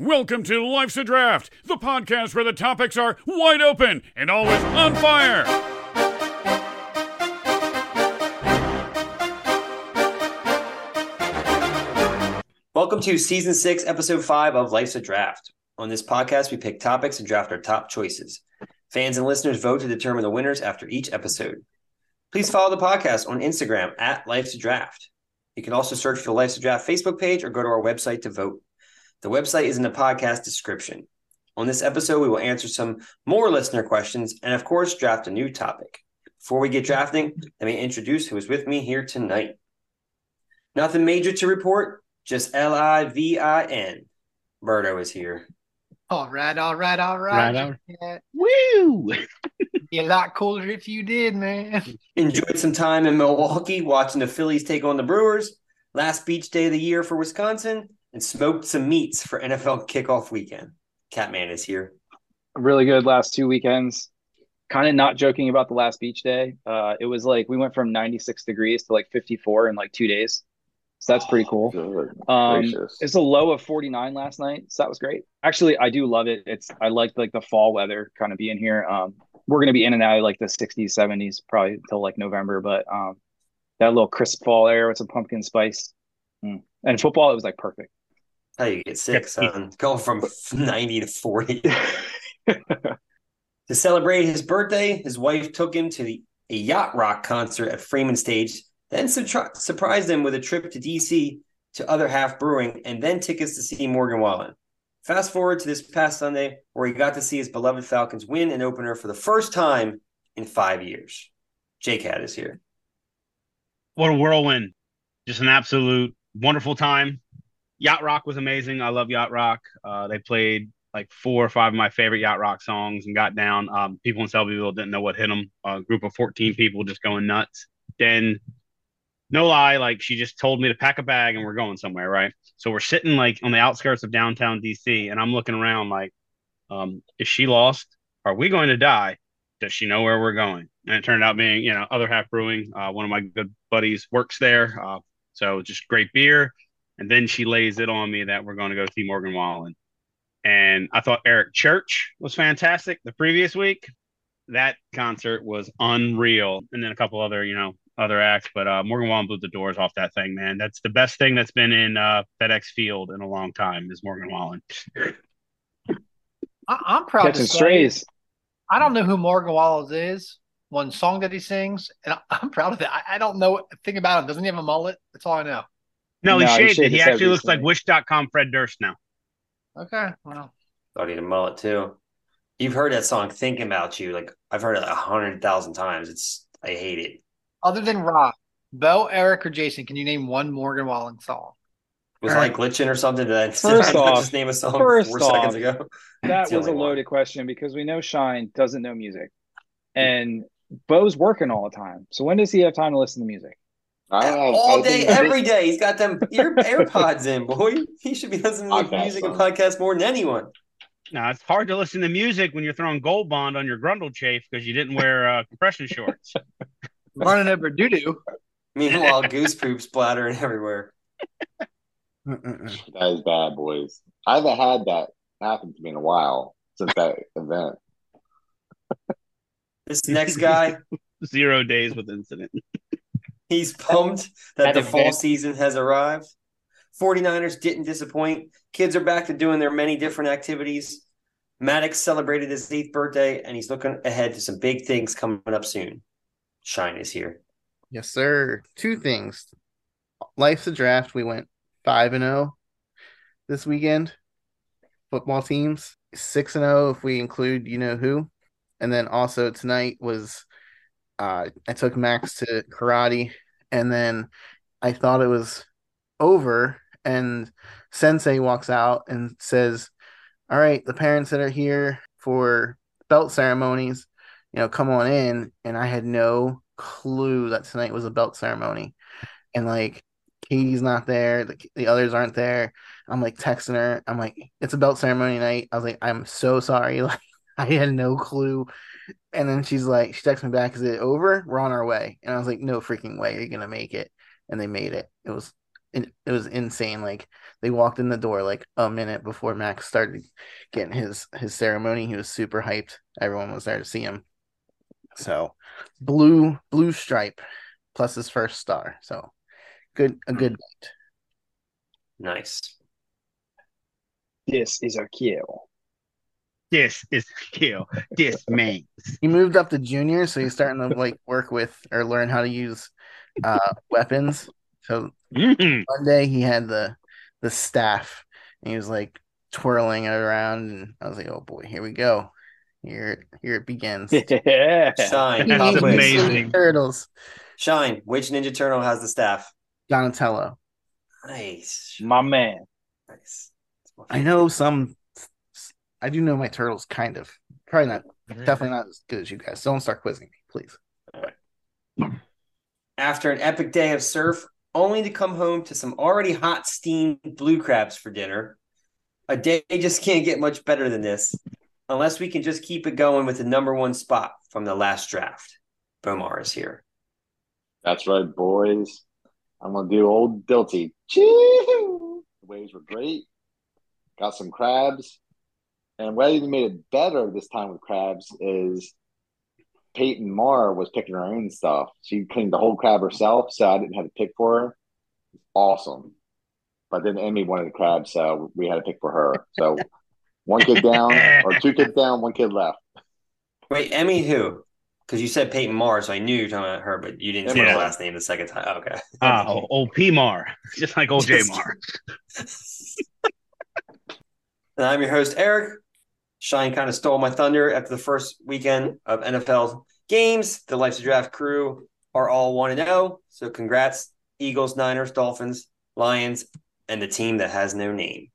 Welcome to Life's a Draft, the podcast where the topics are wide open and always on fire. Welcome to season six, episode five of Life's a Draft. On this podcast, we pick topics and draft our top choices. Fans and listeners vote to determine the winners after each episode. Please follow the podcast on Instagram at Life's a Draft. You can also search for the Life's a Draft Facebook page or go to our website to vote. The website is in the podcast description. On this episode, we will answer some more listener questions and, of course, draft a new topic. Before we get drafting, let me introduce who is with me here tonight. Nothing major to report, just L I V I N. Berto is here. All right, all right, all right. Right. Yeah, Woo! be a lot cooler if you did, man. Enjoyed some time in Milwaukee watching the Phillies take on the Brewers. Last beach day of the year for Wisconsin, and smoked some meats for NFL kickoff weekend. Catman is here. really good last two weekends. Kind of not joking about the last beach day. Uh, it was like we went from 96 degrees to like 54 in like two days. So that's pretty cool. Good Um, it's a low of 49 last night, so that was great. Actually, I do love it. It's I like like the fall weather kind of being here. Um, we're gonna be in and out of like the 60s, 70s probably until like November, but um, that little crisp fall air with some pumpkin spice. Mm. And football, it was like perfect. How you get sick, son? Going from 90 to 40. to celebrate his birthday, his wife took him to the, a yacht rock concert at Freeman Stage, then surpri- surprised him with a trip to DC to Other Half Brewing, and then tickets to see Morgan Wallen. Fast forward to this past Sunday, where he got to see his beloved Falcons win an opener for the first time in five years. Jake Hat is here. What a whirlwind. Just an absolute wonderful time. Yacht Rock was amazing. I love Yacht Rock. Uh, they played like four or five of my favorite Yacht Rock songs and got down. Um, people in Selbyville didn't know what hit them. A group of 14 people just going nuts. Then, no lie, like she just told me to pack a bag and we're going somewhere, right? So we're sitting like on the outskirts of downtown DC and I'm looking around like, um, is she lost? Are we going to die? Does she know where we're going? And it turned out being, you know, Other Half Brewing. Uh, one of my good buddies works there. Uh, so just great beer. And then she lays it on me that we're going to go see Morgan Wallen. And I thought Eric Church was fantastic the previous week. That concert was unreal. And then a couple other, you know, other acts. But uh, Morgan Wallen blew the doors off that thing, man. That's the best thing that's been in uh, FedEx Field in a long time is Morgan Wallen. I, I'm proud Catching to say strays. I don't know who Morgan Wallace is. One song that he sings, and I, I'm proud of it. I, I don't know a thing about him. Doesn't he have a mullet? That's all I know. No, he No, he shaved it. He his head actually looks like recently. Wish.com Fred Durst now. Okay, well, Thought he had a mullet too. You've heard that song "Thinking About You" like I've heard it a hundred thousand times. It's I hate it. other than Rob, Bo, Eric, or Jason, can you name one Morgan Wallen song? Was All I glitching or something? Did I, First did I off- just name a song first four seconds ago? That was a only one. loaded question because we know Shine doesn't know music. And Bo's working all the time. So when does he have time to listen to music? I don't know. All I day, think every day. He's got them ear AirPods in, boy. He should be listening to Podcast music and song. podcasts more than anyone. Now it's hard to listen to music when you're throwing gold bond on your grundle chafe because you didn't wear uh, compression shorts. Running over doo doo. Meanwhile, goose poop splattering everywhere. That is bad, boys. I haven't had that happen to me in a while since that event. This next guy, Zero days with incident. He's pumped that That the fall event. season has arrived. 49ers didn't disappoint. Kids are back to doing their many different activities. Maddox celebrated his eighth birthday, and he's looking ahead to some big things coming up soon. Shine is here. Yes, sir. Two things. Life's a draft. We went five and zero this weekend. Football teams six and zero if we include you know who, and then also tonight was uh I took Max to karate, and then I thought it was over, and Sensei walks out and says, "All right, the parents that are here for belt ceremonies, you know, come on in." And I had no clue that tonight was a belt ceremony. And like Katie's not there, the, the others aren't there. I'm like texting her. I'm like, it's a belt ceremony night. I was like, I'm so sorry. Like I had no clue. And then she's like, she texts me back, is it over? We're on our way. And I was like, no freaking way, you're gonna make it. And they made it. It was it, it was insane. Like they walked in the door like a minute before Max started getting his his ceremony. He was super hyped. Everyone was there to see him. So blue blue stripe plus his first star. So good a good night. Nice. This is a kill. This is kill. This man. He moved up to junior, so he's starting to like work with or learn how to use uh weapons. So Mhm. one day he had the the staff and he was like twirling it around and I was like, Oh boy, here we go. Here here it begins. Yeah. Shine. That's amazing. Turtles. Shine. Which Ninja Turtle has the staff? Donatello. Nice. My man. Nice. I know some I do know my turtles kind of. Probably not definitely not as good as you guys. Don't start quizzing me, please. After an epic day of surf, only to come home to some already hot steamed blue crabs for dinner. A day just can't get much better than this, unless we can just keep it going with the number one spot from the last draft. Bomar is here. That's right, boys. I'm gonna do old Dilty. Chee-hoo! The waves were great. Got some crabs. And what even made it better this time with crabs is Peyton Marr was picking her own stuff. She cleaned the whole crab herself, so I didn't have to pick for her. Awesome. But then Emmy wanted the crab, so we had to pick for her. So one kid down, or two kids down, one kid left. Wait, Emmy who? Because you said Peyton Mars, so I knew you were talking about her, but you didn't say Yeah. the last name the second time. Oh, Okay. Ah, old P Mar. Just like old J Just- Mar. And I'm your host, Eric. Shine kind of stole my thunder after the first weekend of NFL games. The Life's a Draft crew are all 1 0. So congrats, Eagles, Niners, Dolphins, Lions, and the team that has no name.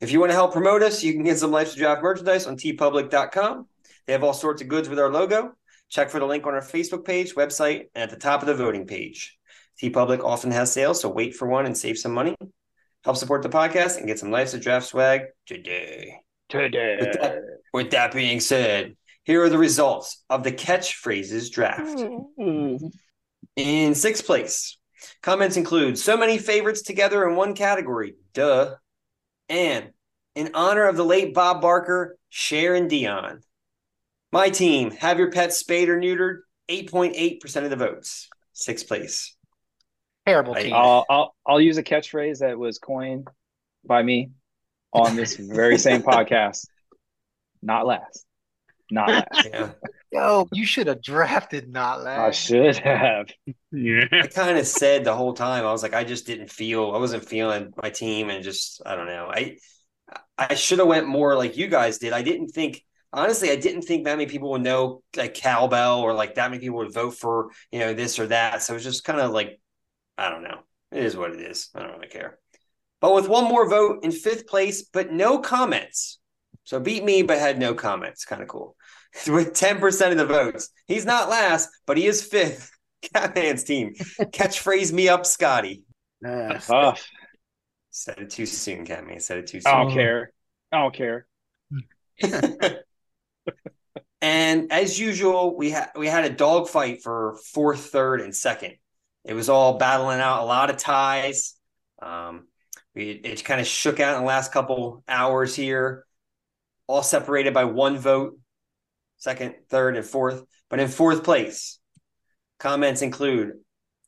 If you want to help promote us, you can get some Life's a Draft merchandise on teepublic.com. They have all sorts of goods with our logo. Check for the link on our Facebook page, website, and at the top of the voting page. TeePublic often has sales, so wait for one and save some money. Help support the podcast and get some Life's a Draft swag today. With Today. that, with that being said, here are the results of the catchphrases draft. Mm-hmm. In sixth place, comments include so many favorites together in one category, duh, and in honor of the late Bob Barker, Sharon Dion. My team, have your pets spayed or neutered, 8.8% of the votes. Sixth place. Terrible team. I'll, I'll I'll use a catchphrase that was coined by me on this very same podcast. Not last. Not last. Yeah. Yo, you should have drafted not last. I should have. Yeah. I kind of said the whole time I was like I just didn't feel I wasn't feeling my team and just I don't know I I should have went more like you guys did I didn't think honestly I didn't think that many people would know like cowbell or like that many people would vote for you know this or that so it's just kind of like I don't know it is what it is I don't really care but with one more vote in fifth place but no comments so beat me but had no comments kind of cool with 10% of the votes he's not last but he is fifth Catman's team. Catchphrase me up, Scotty. Yes. Tough. Said it too soon, Catman. Said it too soon. I don't care. I don't care. and as usual, we had we had a dogfight for fourth, third, and second. It was all battling out a lot of ties. Um, it kind of shook out in the last couple hours here, all separated by one vote, second, third, and fourth. But in fourth place, comments include,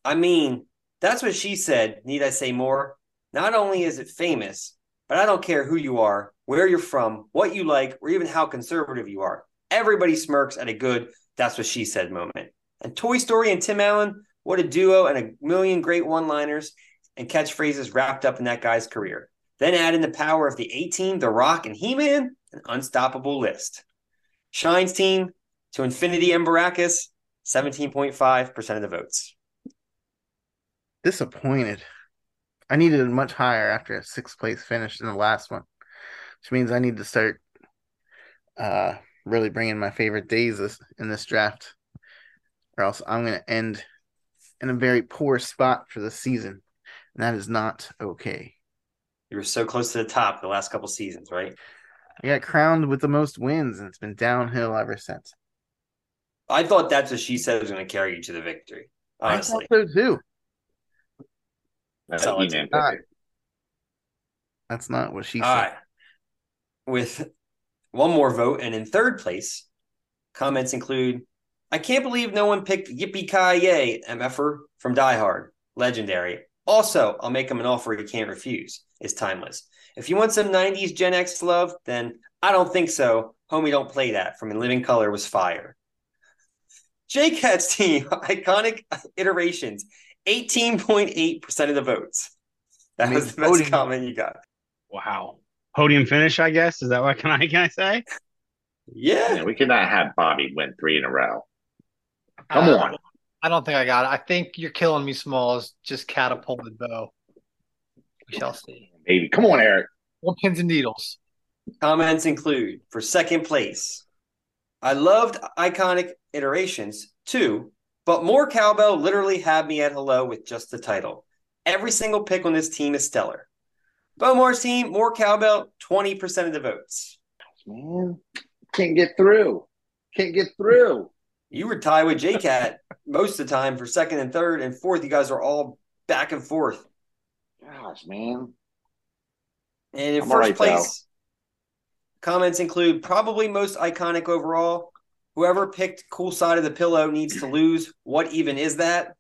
I mean, that's what she said. Need I say more? Not only is it famous, but I don't care who you are, where you're from, what you like, or even how conservative you are. Everybody smirks at a good, that's what she said moment. And Toy Story and Tim Allen, what a duo and a million great one liners and catchphrases wrapped up in that guy's career. Then add in the power of the A Team, The Rock, and He Man, an unstoppable list. Shine's team to Infinity and Baracus, 17.5% of the votes. Disappointed. I needed it much higher after a sixth place finish in the last one, which means I need to start uh really bringing my favorite days this, in this draft, or else I'm going to end in a very poor spot for the season, and that is not okay. You were so close to the top the last couple seasons, right? I got crowned with the most wins, and it's been downhill ever since. I thought that's what she said was going to carry you to the victory. Honestly, I thought so too. That's So an it's E-Man not- That's not what she All said. right. With one more vote, and in third place, comments include I can't believe no one picked Yippee Ki Yay, MFer from Die Hard. Legendary. Also, I'll make him an offer he can't refuse. Is timeless. If you want some 90s Gen X love, then I don't think so. Homie, don't play that. From In Living Color was fire. J Cat's team, iconic iterations, 18.8% of the votes. That I mean, was the best voting- comment you got. Wow. Podium finish, I guess. Is that what can I can I say? Yeah. Yeah, we cannot have Bobby win three in a row. Come Uh, on. I don't think I got it. I think you're killing me, Smalls. Just catapulted Bo. We shall see. Baby. Come on, Eric. More pins and needles. Comments include for second place. I loved iconic iterations too, but more cowbell literally had me at hello with just the title. Every single pick on this team is stellar. Bomar's team, more cowbell, 20% of the votes. Man, can't get through. Can't get through. You were tied with JCat most of the time for second and third, and fourth, you guys are all back and forth. Gosh, man. And in I'm first right, place, comments include probably most iconic overall. Whoever picked cool side of the pillow needs to lose. What even is that?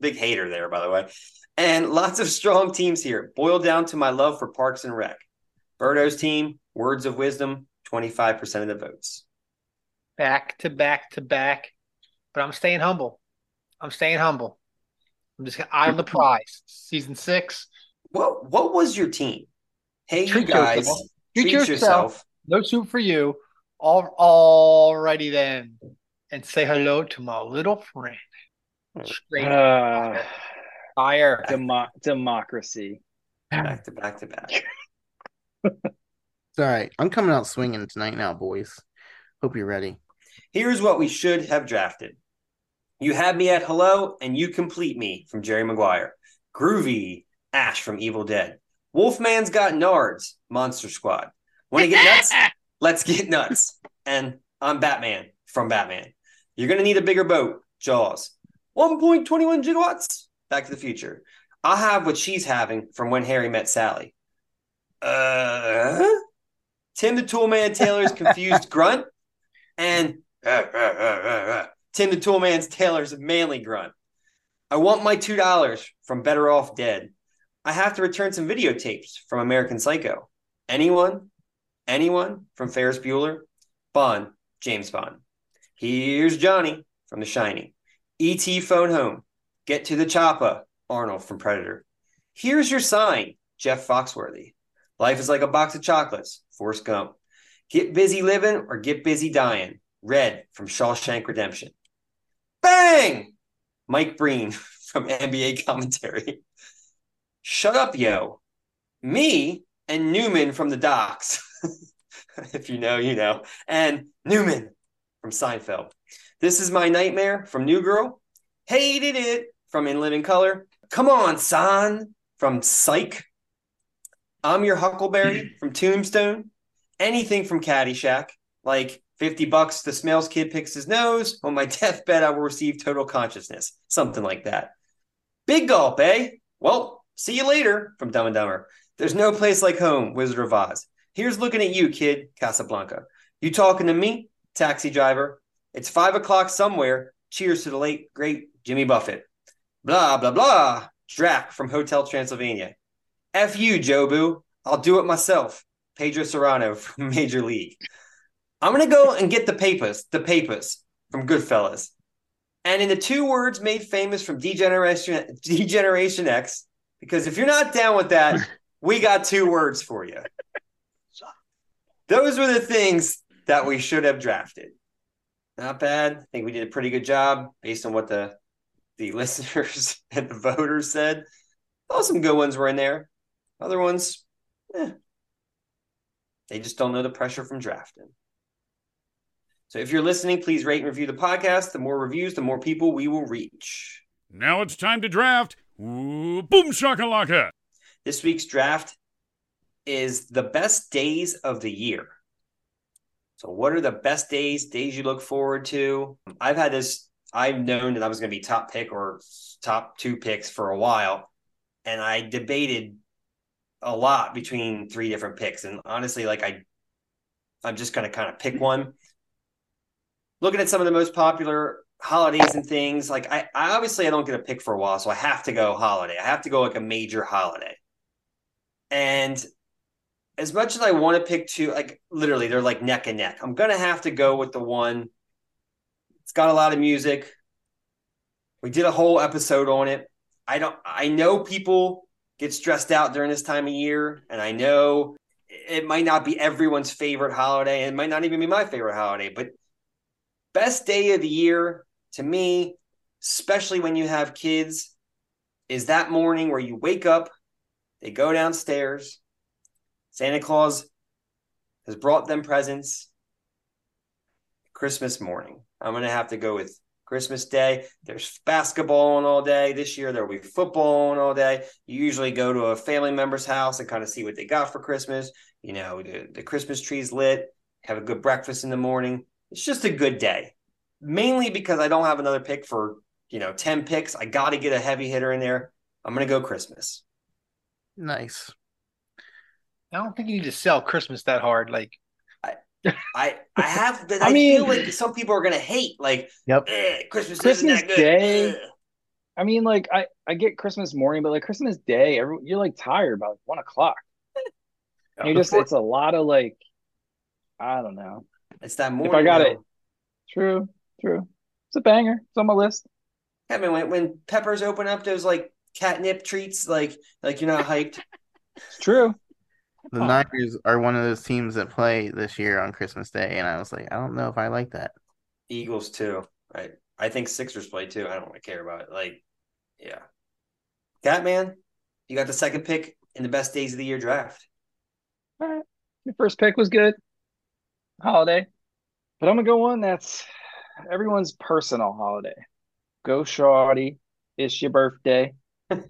Big hater there, by the way. And lots of strong teams here. Boiled down to my love for Parks and Rec. Berto's team, words of wisdom, 25% of the votes. Back to back to back. But I'm staying humble. I'm staying humble. I'm just gonna eye on the prize. Season six. What what was your team? Hey, you guys, yourself. treat, Treat yourself. yourself. No soup for you. All alrighty then. And say hello to my little friend. Straight Uh, fire. demo- democracy. Back to back to back. It's all right. I'm coming out swinging tonight now, boys. Hope you're ready. Here's what we should have drafted. You have me at hello, and you complete me from Jerry Maguire. Groovy, Ash from Evil Dead. Wolfman's got nards, Monster Squad. Want to get nuts? Let's get nuts. And I'm Batman from Batman. You're going to need a bigger boat, Jaws. 1.21 gigawatts, Back to the Future. I'll have what she's having from When Harry Met Sally. Uh, Tim the Toolman Taylor's confused grunt and Tim the Toolman's Taylor's manly grunt. I want my two dollars from Better Off Dead. I have to return some videotapes from American Psycho. Anyone? Anyone from Ferris Bueller? Bond, James Bond. Here's Johnny from The Shining. E.T. Phone Home. Get to the Choppa, Arnold from Predator. Here's your sign, Jeff Foxworthy. Life is like a box of chocolates, Forrest Gump. Get busy living or get busy dying. Red from Shawshank Redemption. Bang! Mike Breen from NBA commentary. Shut up, yo. Me and Newman from the docks. if you know, you know. And Newman from Seinfeld. This is my nightmare from New Girl. Hated it from In Living Color. Come on, son from Psych. I'm your Huckleberry hmm. from Tombstone. Anything from Caddyshack, like 50 bucks, the Smails Kid picks his nose. On my deathbed, I will receive total consciousness. Something like that. Big gulp, eh? Well, see you later from Dumb and Dumber. There's no place like home, Wizard of Oz. Here's looking at you, kid, Casablanca. You talking to me, taxi driver? It's five o'clock somewhere. Cheers to the late, great Jimmy Buffett. Blah, blah, blah. Drac from Hotel Transylvania. F you, Jobu. I'll do it myself. Pedro Serrano from Major League. I'm going to go and get the papers, the papers from Goodfellas. And in the two words made famous from D-Generation, D-Generation X, because if you're not down with that, we got two words for you. Those were the things that we should have drafted. Not bad. I think we did a pretty good job based on what the the listeners and the voters said. Oh, some good ones were in there. Other ones, eh. They just don't know the pressure from drafting. So if you're listening, please rate and review the podcast. The more reviews, the more people we will reach. Now it's time to draft. Ooh, boom shakalaka. This week's draft is the best days of the year. So, what are the best days, days you look forward to? I've had this, I've known that I was going to be top pick or top two picks for a while. and I debated a lot between three different picks. And honestly, like I, I'm just going to kind of pick one. Looking at some of the most popular holidays and things, like I, I obviously I don't get a pick for a while, so I have to go holiday. I have to go like a major holiday. And as much as I want to pick two, like literally they're like neck and neck. I'm gonna have to go with the one. It's got a lot of music. We did a whole episode on it. I don't I know people get stressed out during this time of year, and I know it might not be everyone's favorite holiday, and it might not even be my favorite holiday, but best day of the year to me, especially when you have kids, is that morning where you wake up, they go downstairs, Santa Claus has brought them presents. Christmas morning. I'm going to have to go with Christmas Day. There's basketball on all day. This year there will be football on all day. You usually go to a family member's house and kind of see what they got for Christmas. You know, the, the Christmas tree's lit, have a good breakfast in the morning. It's just a good day. Mainly because I don't have another pick for, you know, 10 picks. I got to get a heavy hitter in there. I'm going to go Christmas. Nice. I don't think you need to sell Christmas that hard. Like, I I have, but I I, mean- feel like some people are gonna hate like Yep. eh, Christmas, Christmas isn't that good. Day. Ugh. I mean, like I I get Christmas morning, but like Christmas Day, every, you're like tired by like one o'clock. And you just it's a lot of like I don't know. It's that morning. If I got though. it, true, true. It's a banger. It's on my list. I mean, when when peppers open up those like catnip treats, like like you're not hyped. It's true. The Oh. Niners are one of those teams that play this year on Christmas Day, and I was like, I don't know if I like that. Eagles too. I I think Sixers play too. I don't really care about it. Like, yeah. Catman, you got the second pick in the best days of the year draft. All right. Your first pick was good. Holiday. But I'm gonna go one that's everyone's personal holiday. Go shawty. It's your birthday. it's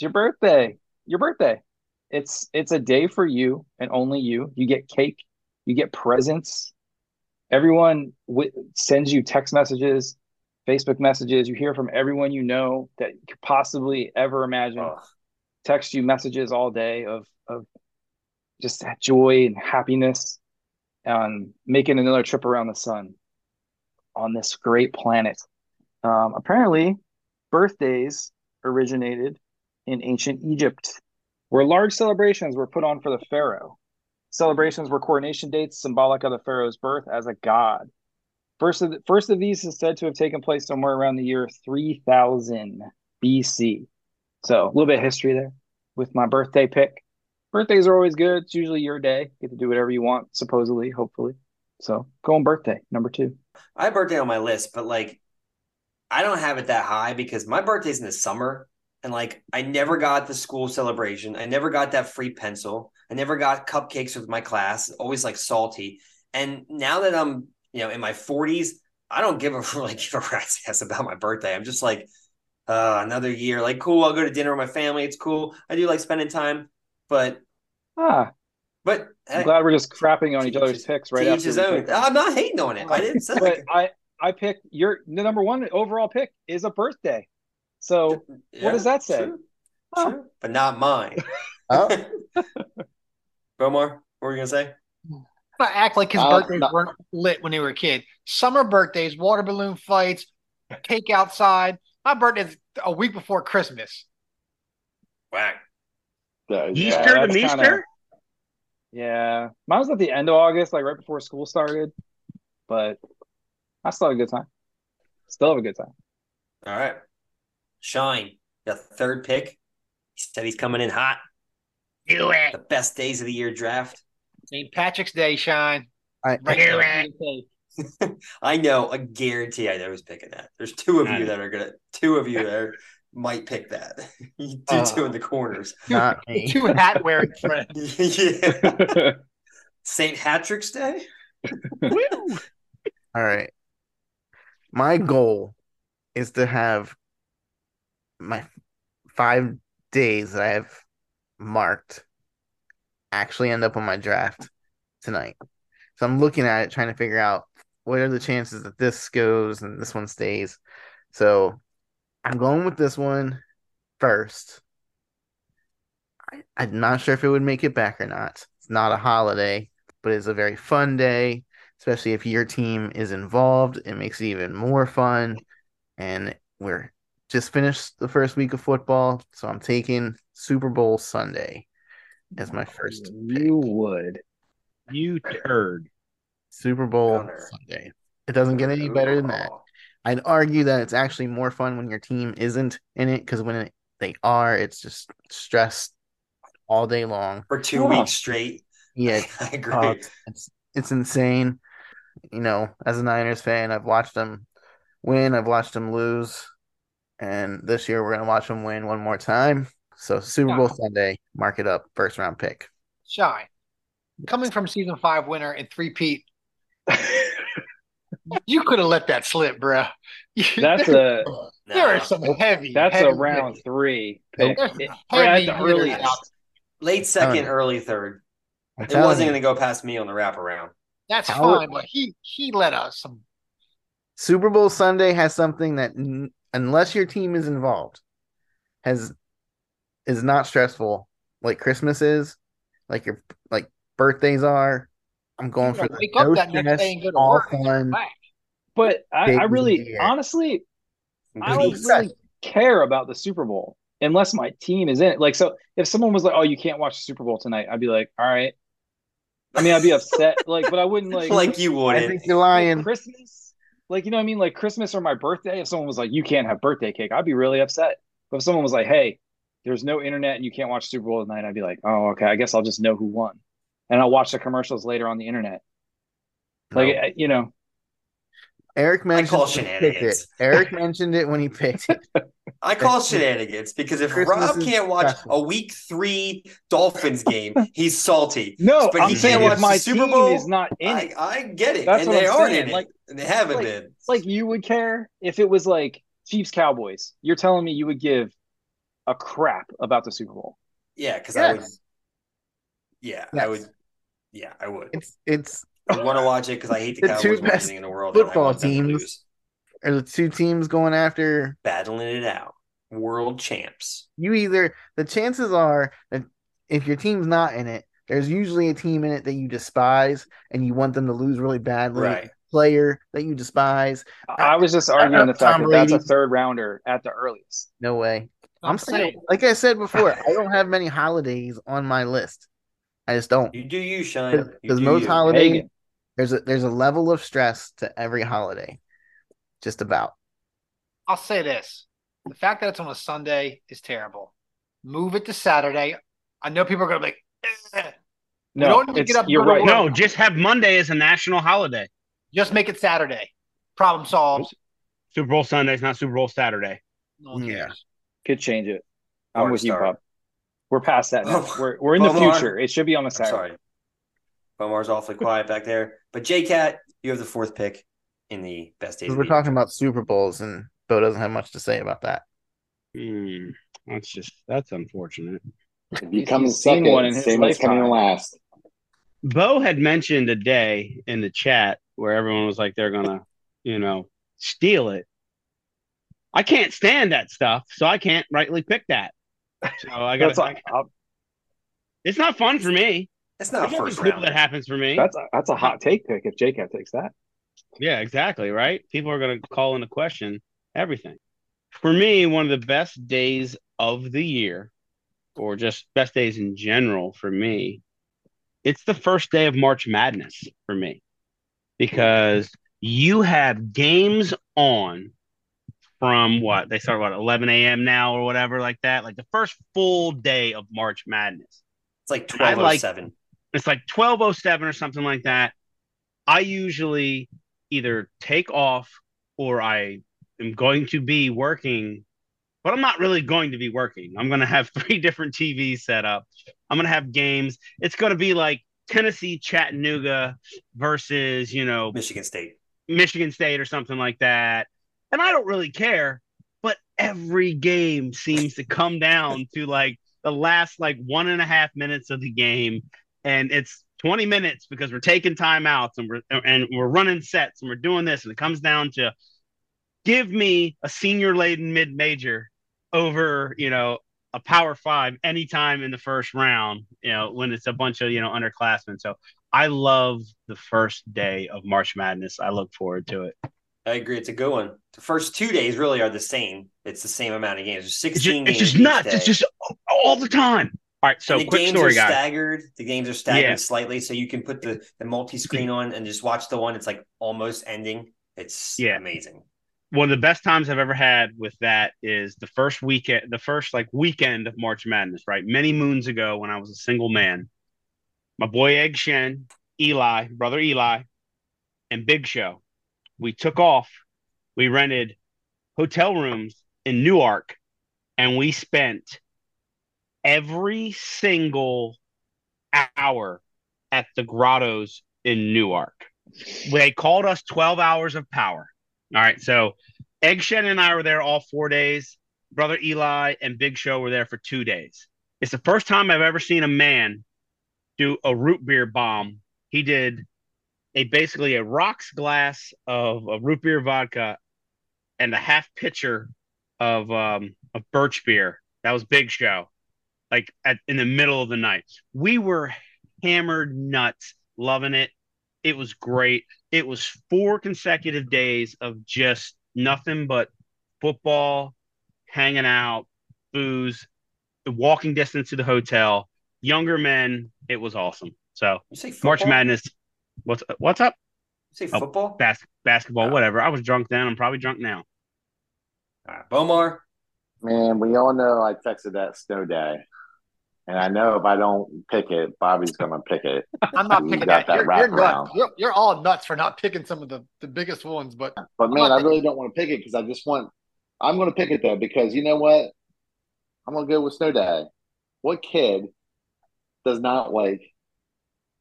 your birthday. Your birthday. It's it's a day for you and only you. You get cake, you get presents. Everyone w- sends you text messages, Facebook messages. You hear from everyone you know that you could possibly ever imagine Oh, text you messages all day of just that joy and happiness and making another trip around the sun on this great planet. Um, apparently, birthdays originated in ancient Egypt, where large celebrations were put on for the pharaoh. Celebrations were coronation dates symbolic of the pharaoh's birth as a god. First of the, first of these is said to have taken place somewhere around the year 3000 BC. So a little bit of history there with my birthday pick. Birthdays are always good. It's usually your day. You get to do whatever you want, supposedly, hopefully. So go on birthday, number two. I have birthday on my list, but like I don't have it that high because my birthday's in the summer. And like I never got the school celebration. I never got that free pencil. I never got cupcakes with my class, always like salty. And now that I'm, you know, in my 40s, I don't give a like give a rat's ass about my birthday. I'm just like, uh, another year. Like, cool, I'll go to dinner with my family. It's cool. I do like spending time, but Ah, but I'm glad we're just crapping on each other's picks right each after his own. pick. I'm not hating on it. I didn't say But I I picked your the number one overall pick is a birthday. So Yeah, does that say? True, Oh. true, but not mine. Oh, Bomar, what were you gonna say? not act like his Uh, birthdays no. weren't lit when they were a kid. Summer birthdays, water balloon fights, cake outside. My birthday's a week before Christmas. Whack. Yeah, Yeah, Easter to that's Meester? kinda- Yeah, mine was at the end of August, like right before school started. But I still had a good time. Still have a good time. All right. Shine, the third pick. He said he's coming in hot. Do it. The best days of the year draft. St. Patrick's Day, Shine. I, Right I, there on the tape. I know, I guarantee I know who's picking that. There's two of you that are gonna two of you that are, might pick that. You do Uh. two in the corners. not me. Two hat wearing friends. yeah. St. Patrick's Day? All right. My goal is to have my five days that I have marked actually end up on my draft tonight. So I'm looking at it, trying to figure out what are the chances that this goes and this one stays. So I'm going with this one first. I, I'm not sure if it would make it back or not. It's not a holiday, but it's a very fun day, especially if your team is involved. It makes it even more fun. And we're just finished the first week of football, so I'm taking Super Bowl Sunday as my first pick. You would. You turd. Super Bowl Gunner. Sunday. It doesn't get any better than that. I'd argue that it's actually more fun when your team isn't in it because when it, they are, it's just stress all day long. For two weeks straight. Yeah, I agree. uh, it's it's insane. You know, as a Niners fan, I've watched them win, I've watched them lose, and this year we're gonna watch them win one more time. So Super Bowl Sunday, mark it up, first round pick. Shy. Coming from season five winner and three-peat, you could have let that slip, bruh. That's a there are some heavy. that's heavy a round hitters. three Nope. pick. There's It- some or at heavy the hitters earliest. out Late second, Um, early third. It wasn't going to go past me on the wraparound. That's How- fine, but he he let us some. Super Bowl Sunday has something that, n- unless your team is involved, has is not stressful like Christmas is, like your like birthdays are. I'm going You for gotta the wake up that next stress, day and go to work and fun. But I, I really, year. honestly, I don't East. really care about the Super Bowl unless my team is in it. Like, so if someone was like, "Oh, you can't watch the Super Bowl tonight," I'd be like, "All right." I mean, I'd be upset, like, but I wouldn't like like you would. I think you're like lying. Christmas. Like, you know what I mean? Like Christmas or my birthday. If someone was like, "You can't have birthday cake," I'd be really upset. But if someone was like, "Hey, there's no internet and you can't watch Super Bowl tonight," I'd be like, "Oh, okay. I guess I'll just know who won," and I'll watch the commercials later on the internet. Like, No. you know, Eric mentioned call when he picked it. shenanigans. Eric mentioned it when he picked it. I call shenanigans because if Christmas Rob can't watch special. a week three Dolphins game, he's salty. no, But I'm he saying can't watch my Super Bowl. is not in I, it, I get it. That's and what they I'm aren't saying, in it. like- and they haven't like- been. like you would care if it was like Chiefs Cowboys. You're telling me you would give a crap about the Super Bowl? Yeah, because I would. Yeah, Yes. I would. Yeah, I would. It's it's I want to watch it because I hate the, The Cowboys two more best anything in the world. football want them to teams. are the two teams going after battling it out. World champs. you either the chances are that if your team's not in it, there's usually a team in it that you despise and you want them to lose really badly. Right. Player that you despise. I was just arguing uh, the fact Tom that that's a third rounder at the earliest. No way. I'm, I'm saying, saying like I said before, I don't have many holidays on my list. I just don't. You do you, Shine. Because most you. holidays, Hagen. there's a there's a level of stress to every holiday. Just about. I'll say this: the fact that it's on a Sunday is terrible. Move it to Saturday. I know people are gonna be like, "Eh." No, don't it's, get up you're right. work. No, just have Monday as a national holiday. just make it Saturday. Problem solved. Super Bowl Sunday's not Super Bowl Saturday. No Yeah. cares. Could change it. I'm Four with you, star. Bob. We're past that now. Oh, We're we're in the future. It should be on a I'm Saturday. sorry. Bomar's awfully quiet back there. But J Cat, you have the fourth pick in the best days. We're the talking about Super Bowls, and Bo doesn't have much to say about that. Hmm, that's just that's unfortunate. If you come in he's seen second, one in his same as coming last. Bo had mentioned a day in the chat where everyone was like they're gonna, you know, steal it. I can't stand that stuff, so I can't rightly pick that. So I got. A, I'll- uh, It's not fun for me. It's not first round. that happens for me. that's a, that's a hot take pick if JCat takes that. Yeah, exactly. Right. People are going to call into question everything. For me, one of the best days of the year, or just best days in general for me, it's the first day of March Madness for me because you have games on from what they start what 11 a.m. now or whatever like that, like the first full day of March Madness. It's like I like- 1207. It's like 1207 or something like that. I usually either take off or I am going to be working, but I'm not really going to be working. I'm going to have three different TVs set up. I'm going to have games. It's going to be like Tennessee Chattanooga versus, you know, Michigan State. Michigan State or something like that. And I don't really care, but every game seems to come down to like the last like one and a half minutes of the game. And it's 20 minutes because we're taking timeouts and we're and we're running sets and we're doing this. And it comes down to give me a senior laden mid major over, you know, a power five anytime in the first round, you know, when it's a bunch of, you know, underclassmen. So I love the first day of March Madness. I look forward to it. I agree. It's a good one. The first two days really are the same. It's the same amount of games. There's It's 16 just, it's just nuts. day. It's just all the time. All right. So the quick games story, are guys. staggered. The games are staggered Yeah. slightly, so you can put the, the multi-screen on and just watch the one. It's like almost ending. It's Yeah. amazing. one of the best times I've ever had with that is the first weekend, the first like weekend of March Madness, right? Many moons ago when I was a single man. My boy Egg Shen, Eli, brother Eli, and Big Show. We took off. We rented hotel rooms in Newark and we spent every single hour at the grottos in Newark. They called us 12 hours of power. All right. So Egg Shen and I were there all four days. Brother Eli and Big Show were there for two days. It's the first time I've ever seen a man do a root beer bomb. He did a basically a rocks glass of, of root beer vodka and a half pitcher of um of birch beer. That was Big Show. Like at in the middle of the night. We were hammered nuts, loving it. It was great. It was four consecutive days of just nothing but football, hanging out, booze, the walking distance to the hotel, younger men. It was awesome. So You say football? March Madness. What's what's up? You say Oh, football? Bas- basketball, Oh. whatever. I was drunk then. I'm probably drunk now. All right. Bomar. Man, we all know I texted that snow day. And I know if I don't pick it, Bobby's gonna pick it. I'm not You picking that. that You're, you're nuts. You're, you're all nuts for not picking some of the, the biggest ones. But But man, not I really don't want to pick it because I just want. I'm going to pick it though because you know what? I'm going to go with Snow Day. What kid does not like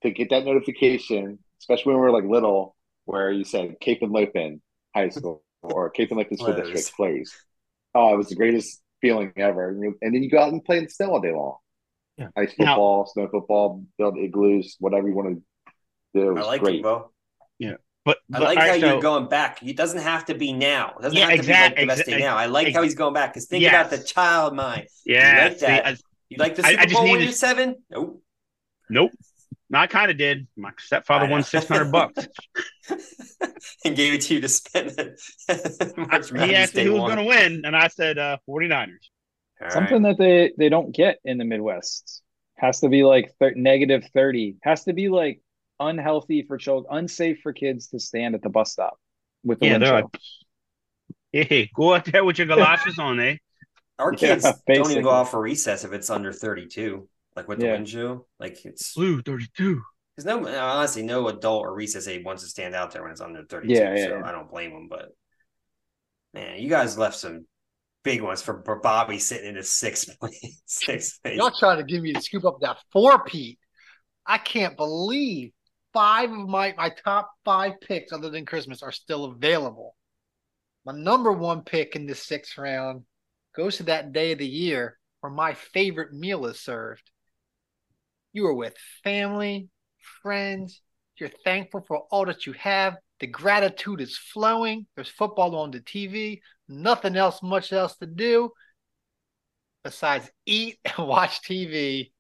to get that notification, especially when we were like little, where you said Cape Henlopen High School or Cape Henlopen School Closed. District closed? Oh, it was the greatest feeling ever. And, then you go out and play in the snow all day long. Yeah. Ice Now- football, snow football, build igloos, whatever you want to do. It I like great. it, Bo. But, I like all how right, you're so- going back. It doesn't have to be now. It doesn't Yeah, have to exact- be like the best ex- day now. I like ex- how he's going back because think Yes. about the child mind. Yeah, like see. I- You like the I- I Super just Bowl when you're seven? Nope. nope. No, I kind of did. My stepfather won six hundred bucks. and gave it to you to spend it. March he asked me who was going to win, and I said uh, 49ers. All Something that they they don't get in the Midwest has to be like thir- negative thirty. Has to be like unhealthy for children, unsafe for kids to stand at the bus stop with the Yeah, wind they're like, hey, go out there with your galoshes on, eh? Our Yeah, kids don't even go out for recess if it's under 32, like with the Yeah. wind chill. Like it's Blue 32. Because no honestly no adult or recess aide wants to stand out there when it's under 32. Yeah, yeah, so yeah. I don't blame them. But man, you guys left some big ones for, for Bobby sitting in his sixth place. Sixth place. y'all trying to give me to scoop up that four-peat. I can't believe five of my my top five picks other than Christmas are still available. My number one pick in the sixth round goes to that day of the year where my favorite meal is served. You are with family, friends. You're thankful for all that you have. The gratitude is flowing. There's football on the TV. Nothing else, much else to do besides eat and watch TV.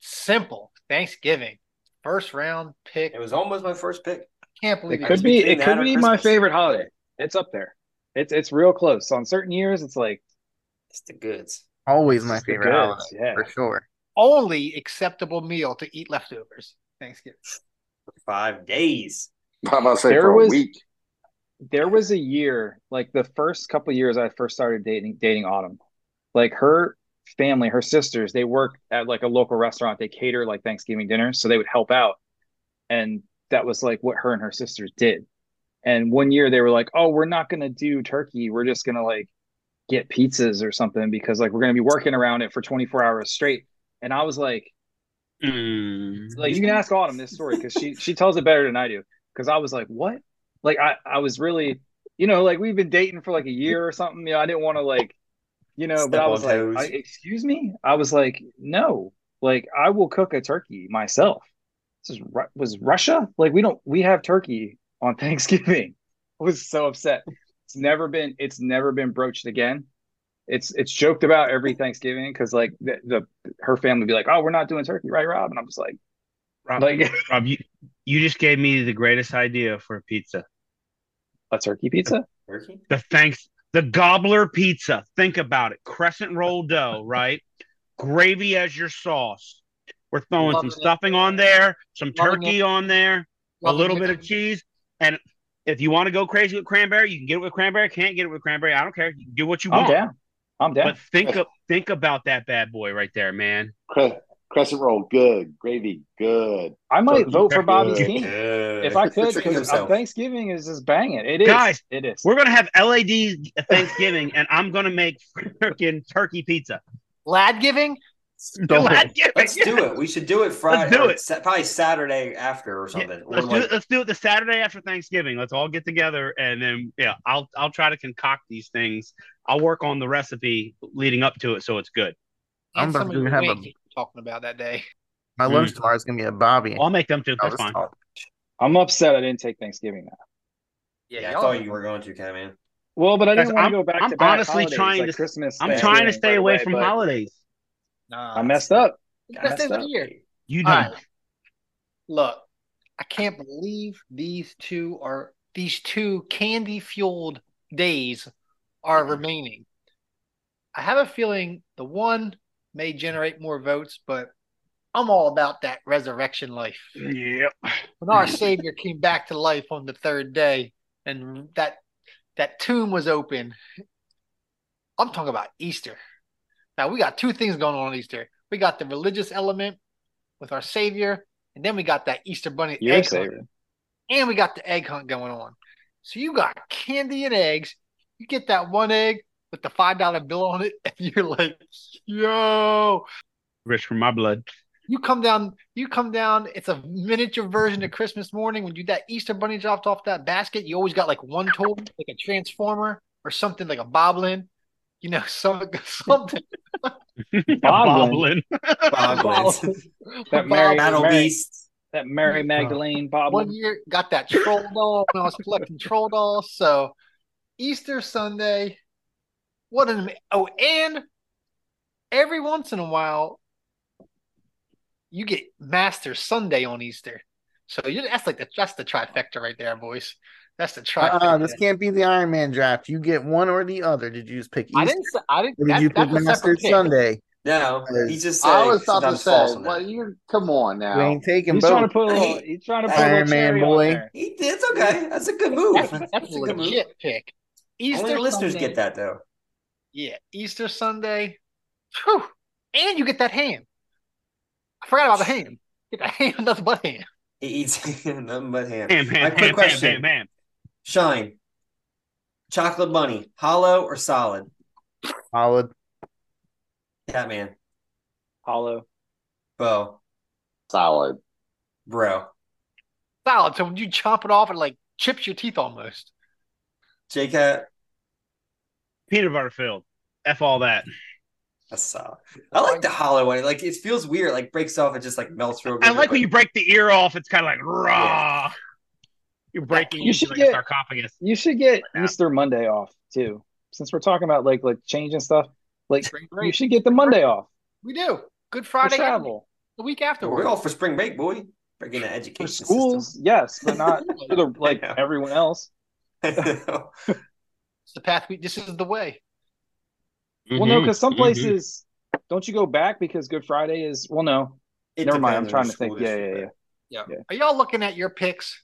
Simple. Thanksgiving. First round pick. It was almost my first pick. I Can't believe It it. could be it could be my favorite holiday. It's up there. It's it's real close. On certain years, it's like It's the goods. Always my It's favorite goods, holiday yeah. for sure. Only acceptable meal to eat leftovers. Thanksgiving. Five days. I'm about to say There for was- a week. there was a year, like the first couple years I first started dating dating Autumn. Like her family, her sisters, they work at like a local restaurant. They cater like Thanksgiving dinners, so they would help out. And that was like what her and her sisters did. And one year they were like, "Oh, we're not going to do turkey. We're just going to like get pizzas or something because like we're going to be working around it for 24 hours straight." And I was like, Mm. like you can ask Autumn this story because she she tells it better than I do. Because I was like, what? Like I I was really, you know, like we've been dating for like a year or something. You know, I didn't want to like, you know, but I was like. I, excuse me. I was like, no, like I will cook a turkey myself. This is was Russia. Like we don't we have turkey on Thanksgiving. I was so upset. It's never been it's never been broached again. It's it's joked about every Thanksgiving because like the, the her family would be like, oh, we're not doing turkey, right, Rob? And I'm just like, Rob, like Rob, you, you just gave me the greatest idea for a pizza. a turkey pizza. Turkey? The thanks the gobbler pizza. Think about it. Crescent roll dough, right? Gravy as your sauce. We're throwing Loving some it. stuffing on there, some Loving turkey on there, a little it. bit of cheese, and if you want to go crazy with cranberry, you can get it with cranberry. Can't get it with cranberry. I don't care. You can do what you I'm want. down. I'm down. But think of think about that bad boy right there, man. Crescent roll, good. Gravy, good. I might turkey vote for good. Bobby's King Good. if I could because. Thanksgiving is just banging. It is, Guys, It is. We're gonna have LAD Thanksgiving, and I'm gonna make freaking turkey pizza. Lad giving? Thanksgiving, Let's do it. We should do it Friday. do it. sa- probably Saturday after or something. Or let's do like- it. Let's do it the Saturday after Thanksgiving. Let's all get together, and then yeah, I'll I'll try to concoct these things. I'll work on the recipe leading up to it, so it's good. I'm And about to have a- wings you were talking about that day. My lunch mm. tomorrow is gonna be a Bobby. I'll make them too. I That's was fine. told. I'm upset I didn't take Thanksgiving now. yeah, I thought you were going to, Cat Man. Well, but I Guys, didn't want to go back I'm to back honestly holidays, trying like to- Christmas. I'm trying to stay away away, from holidays. Nah, I messed up. it's best day of messed the up. year. You All don't. right. Look, I can't believe these two are these two candy fueled days are mm-hmm. remaining. I have a feeling the one may generate more votes, but I'm all about that resurrection life. Yep. When our Savior came back to life on the third day and that that tomb was open. I'm talking about Easter. Now we got two things going on on Easter. We got the religious element with our Savior, and then we got that Easter bunny Your egg hunt, and we got the egg hunt going on. So you got candy and eggs. You get that one egg with the five dollar bill on it, and you're like, "Yo!" Rich for my blood. You come down. You come down. It's a miniature version of Christmas morning when you that Easter bunny dropped off that basket. You always got like one toy, like a transformer or something like a boblin. You know, some something. Boblin. Boblins. That Mary, Battle Mary, Beast. that Mary Magdalene boblin. One year got that troll doll when I was collecting troll dolls. So Easter Sunday, what an oh, and every once in a while you get Master Sunday on Easter. So you that's like the that's the trifecta right there, boys. That's the trifecta. Uh, this can't be the Iron Man draft. You get one or the other. Did you just pick Easter? I didn't. I didn't. or did That, you pick Master. Sunday? No, he just said I was about to say, false on that. well, you come on We now. ain't taking He's both. trying to put a little. He's trying to put Iron little Man boy. He, it's okay. That's a good move. That's, That's, that's a a good move. legit pick. Easter Only listeners Sunday- get that though. Yeah, Easter Sunday. Whew. And you get that ham. I forgot about the ham. Get the ham, nothing but ham. He eats nothing but ham. Ham, My ham, quick ham, ham, question. ham, ham. Shine. Chocolate bunny, hollow or solid? Solid. Catman, Hollow. Bo, Solid. bro, Solid. So when you chop it off, it like chips your teeth almost. J Cat. Peanut butter filled. F all that. That's solid. I like the hollow one. Like it feels weird. Like breaks off. It just like melts real good. I like but- when you break the ear off. It's kind of like raw. You're breaking You into should like get- a sarcophagus. You should get Right now. Easter Monday off too. Since we're talking about like like changing stuff, like Spring you should get the Monday off We do. Good for Friday. travel. The week after. We're afterwards. all for spring break, boy. Breaking the education For schools, yes, but not for the like Yeah. everyone else. System. It's the path. We, this is the way. Well, no, because some mhm. places don't you go back because Good Friday is well, no. It Never mind. I'm trying to think. Yeah, yeah, yeah. Yeah. Yeah. Are y'all looking at your picks?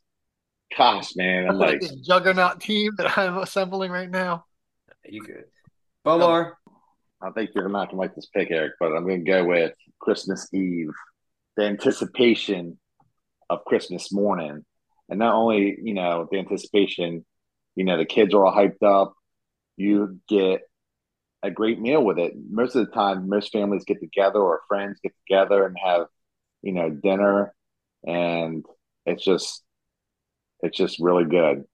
Gosh, man, I'm like, this juggernaut team that I'm assembling right now. You good. Bomar. I think you're not gonna like this pick, Eric, but I'm gonna go with Christmas Eve. The anticipation of Christmas morning. And not only, you know, the anticipation, you know, the kids are all hyped up. You get a great meal with it. Most of the time, most families get together or friends get together and have, you know, dinner. And it's just, it's just really good.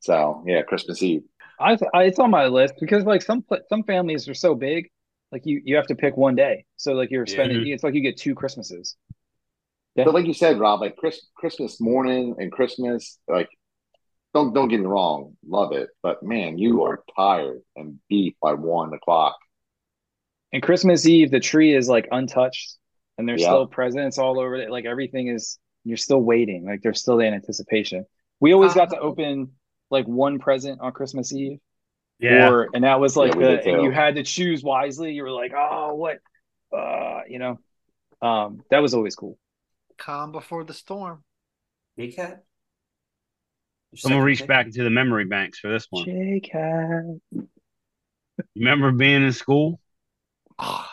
So, yeah, Christmas Eve. I, th- I it's on my list because like some pla- some families are so big, like you you have to pick one day. So like you're Yeah. spending, it's like you get two Christmases. Yeah. But like you said, Rob, like Chris, Christmas morning and Christmas, like don't don't get me wrong, love it, but man, you are tired and beat by one o'clock. And Christmas Eve, the tree is like untouched, and there's Yeah. still presents all over it. Like everything is, you're still waiting. Like there's still in anticipation. We always got to Oh. open like one present on Christmas Eve, Yeah. or and that was like Yeah, the and you had to choose wisely. You were like, oh, what, uh, you know, um, that was always cool. Calm before the storm. Big cat. I'm gonna reach back into the memory banks for this one. J-Cat. Remember being in school Oh,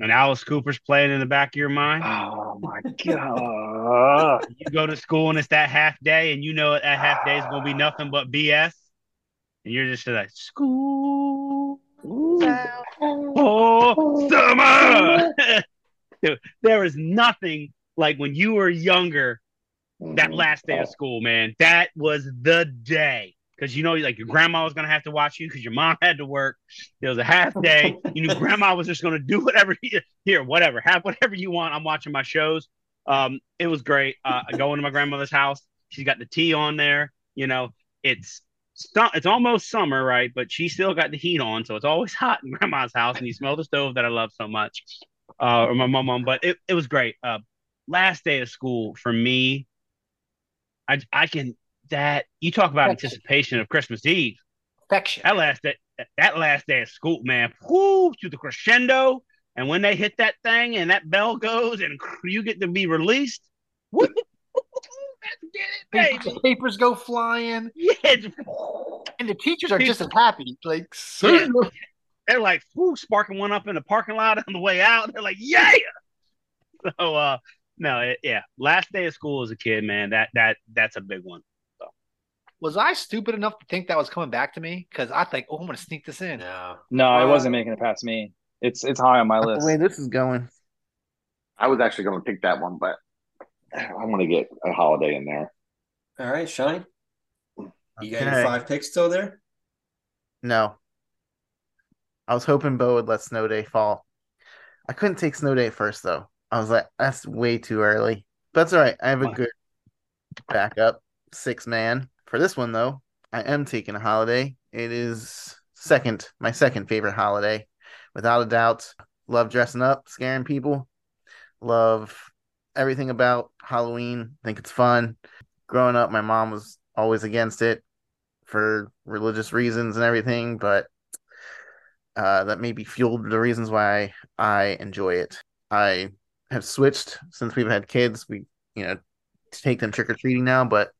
and Alice Cooper's playing in the back of your mind? Oh my god. You go to school and it's that half day, and you know that half day is gonna be nothing but BS, and you're just like school for summer. Dude, there is nothing like when you were younger. That last day of school, man, that was the day. Because you know, like your grandma was gonna have to watch you because your mom had to work. It was a half day. You knew grandma was just gonna do whatever here, whatever, have whatever you want. I'm watching my shows. Um, it was great. Uh, going to my grandmother's house. She's got the tea on there. You know, it's it's almost summer, right? But she still got the heat on, so it's always hot in grandma's house, and you smell the stove that I love so much, uh, or my mom. But it, it was great. Uh, last day of school for me, I I can that you talk about anticipation of Christmas Eve. affection. That last that that last day of school, man, whoo, to the crescendo, and when they hit that thing and that bell goes and you get to be released, let's get it, The baby. papers go flying, Yeah, and the teachers are just as happy. Like, Yeah. they're like, whoo, sparking one up in the parking lot on the way out. They're like, yeah. So, uh, no, it, yeah, last day of school as a kid, man, that that that's a big one. was I stupid enough to think that was coming back to me? Because I think, oh, I'm going to sneak this in. No. No, I Uh, wasn't making it past me. It's it's high on my The list. way this is going. I was actually going to pick that one, but I'm going to get a holiday in there. All right, Shine. You got your five picks still there? No. I was hoping Bo would let Snow Day fall. I couldn't take Snow Day first though. I was like, that's way too early. But that's all right. I have a good backup six man. For this one though, I am taking a holiday. It is second, my second favorite holiday. Without a doubt. Love dressing up, scaring people. Love everything about Halloween. Think it's fun. Growing up, my mom was always against it for religious reasons and everything, but uh, that maybe fueled the reasons why I enjoy it. I have switched since we've had kids. We, you know, take them trick or treating now, but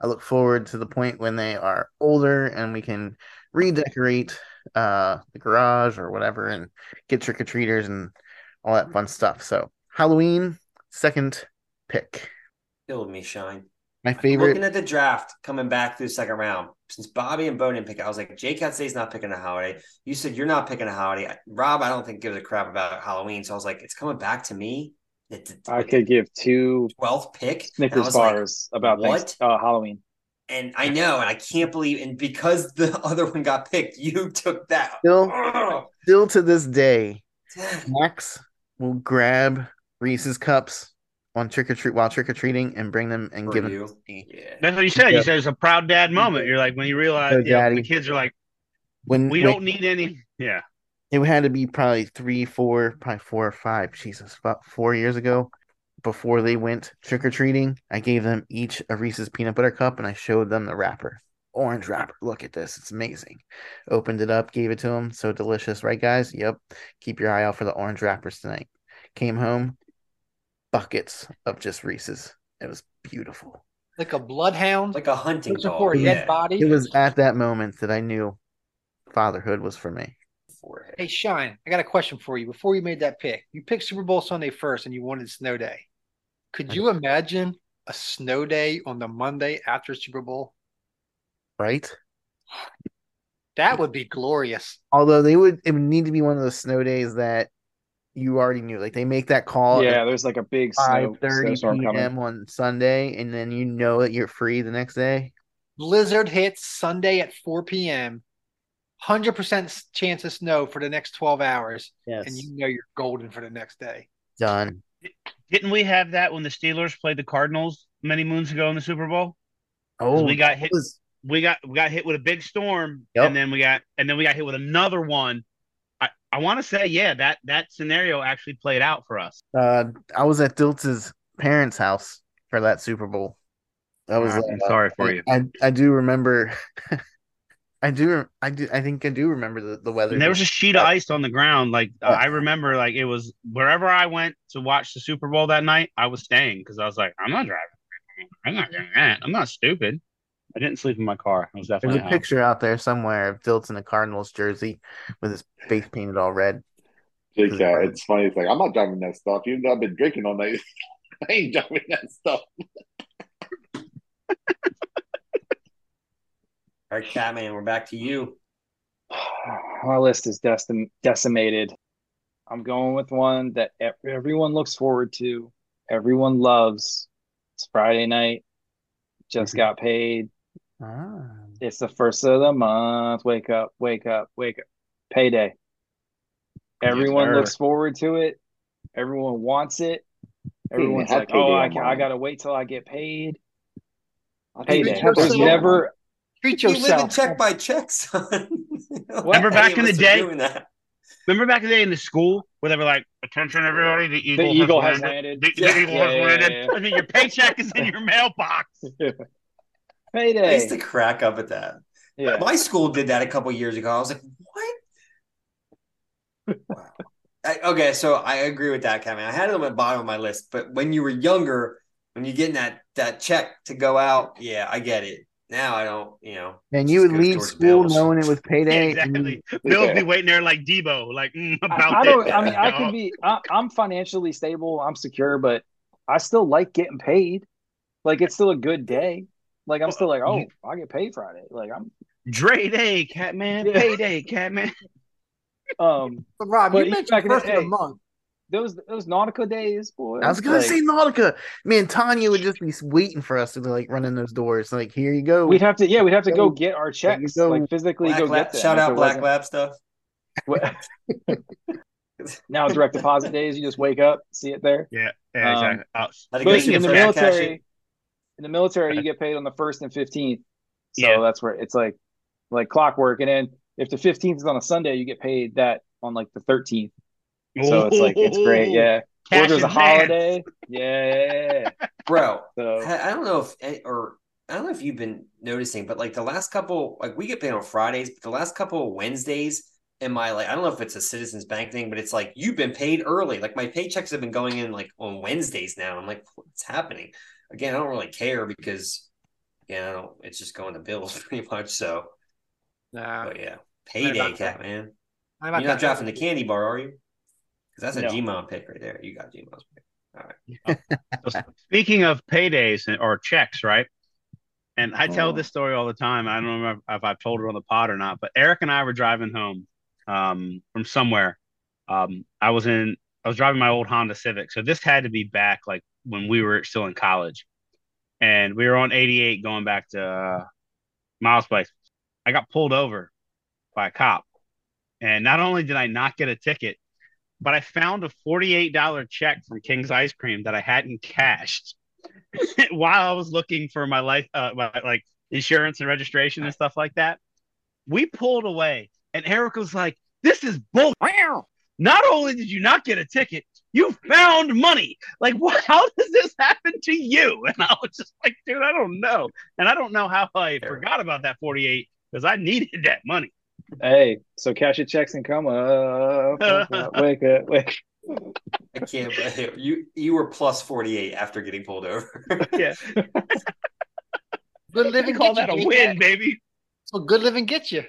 I look forward to the point when they are older and we can redecorate uh, the garage or whatever and get trick or treaters and all that fun stuff. So, Halloween, second pick. Killed me, Shine. My favorite. Looking at the draft coming back through the second round, since Bobby and Bo didn't pick, I was like, Jay Cat Say's not picking a holiday. You said you're not picking a holiday. Rob, I don't think gives a crap about Halloween. So I was like, it's coming back to me. It's I could give two 12th pick. And Snickers was like, bars about what? uh, Halloween. and I know, and I can't believe, and because the other one got picked, you took that. Still, Ugh. still to this day, Max will grab Reese's cups on trick or treat while trick or treating and bring them and For give them you. to me. Yeah. That's what you said. You Yep. said it's a proud dad moment. You're like when you realize So you know, the kids are like, When we when- don't need any. Yeah, it had to be probably three, four, probably four or five. Jesus, about four years ago, before they went trick or treating, I gave them each a Reese's peanut butter cup and I showed them the wrapper, orange wrapper. Look at this, it's amazing. Opened it up, gave it to them. So delicious, right, guys? Yep. Keep your eye out for the orange wrappers tonight. Came home, buckets of just Reese's. It was beautiful. Like a bloodhound. Like a hunting dog. for a yeah. dead body. It was at that moment that I knew fatherhood was for me. Hey, Shine, I got a question for you. Before you made that pick, you picked Super Bowl Sunday first and you wanted snow day. Could you imagine a snow day on the Monday after Super Bowl? Right? That would be glorious. Although they would, it would need to be one of those snow days that you already knew. Like they make that call yeah, there's like a big five thirty p.m. coming. on Sunday, and then you know that you're free the next day. Blizzard hits Sunday at 4 p.m. 100% chance of snow for the next 12 hours. Yes, And you know you're golden for the next day. done. didn't we have that when the Steelers played the Cardinals many moons ago in the Super Bowl? Oh, we got hit. was we got we got hit with a big storm, Yep. and then we got and then we got hit with another one. I want to say, yeah, that that scenario actually played out for us. Uh, I was at Diltz's parents' house for that Super Bowl. I was. I'm uh, sorry for I- you. I I do remember. I do. I do. I think I do remember the, the weather. And there was a sheet of ice on the ground. Like Oh. I remember, like it was wherever I went to watch the Super Bowl that night, I was staying because I was like, I'm not driving. I'm not doing that. I'm not stupid. I didn't sleep in my car. I was There's definitely a out. picture out there somewhere of Diltz in a Cardinals jersey with his face painted all red. Jake, uh, it's funny. It's like I'm not driving that stuff. Even though I've been drinking all night, I ain't driving that stuff. All right, Catman, we're back to you. My list is decim- decimated. I'm going with one that everyone looks forward to, everyone loves. It's Friday night. Just got paid. Ah. It's the first of the month. Wake up, wake up, wake up. Payday. Everyone sir. looks forward to it. Everyone wants it. Everyone's like, "Oh, I, on ca- I gotta wait till I get paid." I Payday. think you There's have to- never Treat You live in yourself. check by check, son. Remember back in the day? That. Remember back in the day in the school where they were like, "Attention, everybody! The eagle, the eagle has has landed. landed. The, the eagle Yeah, has yeah, landed." yeah, I mean, your paycheck is in your mailbox. I Payday. used to crack up at that. Yeah. My school did that a couple years ago. I was like, what? wow. I, okay, so I agree with that, Kevin. I had it on the bottom of my list, but when you were younger, when you're getting that that check to go out, yeah, I get it. Now I don't, you know. And you would leave school bills. knowing it was payday. and exactly. Bill's be waiting there like Debo, like mm, I, about I don't. this. I mean, I dog. can be. I, I'm financially stable. I'm secure, but I still like getting paid. Like it's still a good day. Like I'm still like, oh, I get paid Friday. Like I'm. Dre Day, Catman, Yeah. payday, Catman. Um, But Rob, But you back mentioned in the first of the day- month. those those Nautica days, boy. I was gonna like, say Nautica. Man, Tanya would just be waiting for us to be like running those doors. Like, here you go. we'd have to. Yeah, we'd have to go Go- get our you checks, go. like physically Black go lab, get them. shout out Black wasn't- Lab stuff. now direct deposit days, you just wake up, see it there. Yeah, yeah, Um, exactly. Oh, But in the your first military, in. in the military, you get paid on the first and fifteenth. So Yeah. that's where it's like like clockwork. And then if the fifteenth is on a Sunday, you get paid that on like the thirteenth. So it's like it's great, yeah. Cash or there's a advance. holiday, yeah. Bro, So I I don't know if eh, or I don't know if you've been noticing, but like the last couple, like we get paid on Fridays, but the last couple of Wednesdays in my like, I don't know if it's a Citizens Bank thing, but it's like you've been paid early. Like my paychecks have been going in like on Wednesdays now. I'm like, what's happening? Again, I don't really care because yeah, I don't. It's just going to bills pretty much. So, Nah, but yeah, Right payday, cat man. I'm You're not that- drafting the candy bar, are you? Because that's a No. Gmon pick right there. You got Gmon's pick. All right. Speaking of paydays or checks, right? And I tell Oh. this story all the time. I don't know if I've told it on the pod or not, but Eric and I were driving home um, from somewhere. Um, I was in, I was driving my old Honda Civic. So this had to be back like when we were still in college. And we were on 88 going back to uh, Miles Place. I got pulled over by a cop. And not only did I not get a ticket, but I found a $48 check from King's Ice Cream that I hadn't cashed while I was looking for my life, uh, my, like insurance and registration and stuff like that. We pulled away, and Eric was like, "This is bull." Not only did you not get a ticket, you found money. Like, what? How does this happen to you? And I was just like, dude, I don't know, and I don't know how I forgot about that forty-eight because I needed that money. hey, so cash your checks and come up. Wake up, wake up, I can't. believe You you were plus forty eight after getting pulled over. Yeah, Good I living call get that a win, J-Cat. baby. So good living gets you.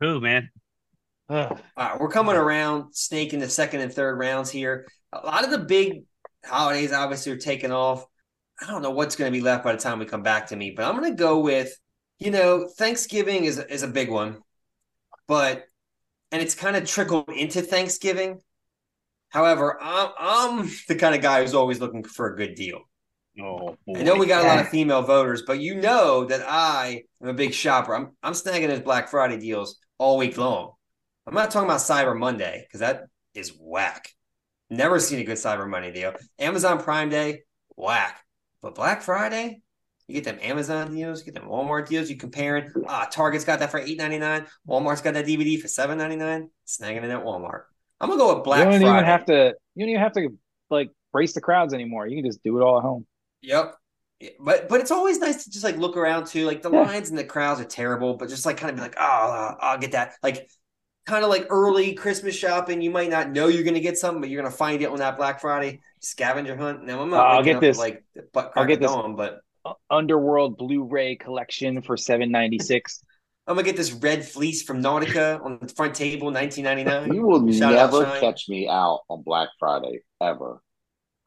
Who, man? Ugh. All right, we're coming around, snaking the second and third rounds here. A lot of the big holidays obviously are taking off. I don't know what's going to be left by the time we come back to me, but I'm going to go with, you know, Thanksgiving is is a big one, but and it's kind of trickled into Thanksgiving. However, I'm, I'm the kind of guy who's always looking for a good deal. Oh, I know we got a lot of female voters, but you know that I am a big shopper. I'm I'm snagging those Black Friday deals all week long. I'm not talking about Cyber Monday because that is whack. Never seen a good Cyber Monday deal. Amazon Prime Day, whack. But Black Friday, You get them Amazon deals, you get them Walmart deals. You comparing. Ah, Target's got that for eight ninety nine. Walmart's got that DVD for seven ninety nine. Snagging it at Walmart. I'm gonna go with Black you don't Friday. even have to. You don't even have to like brace the crowds anymore. You can just do it all at home. Yep. But but it's always nice to just like look around too. Like the Yeah. lines and the crowds are terrible, but just like kind of be like, oh, I'll get that. Like kind of like early Christmas shopping. You might not know you're gonna get something, but you're gonna find it on that Black Friday scavenger hunt. Now I'm not. I'll get this- like butt I'll get of this- dawn, but Uh, Underworld Blu-ray collection for seven ninety six. I'm gonna get this red fleece from Nautica on the front table, 1999. You will Shout never catch me out on Black Friday ever.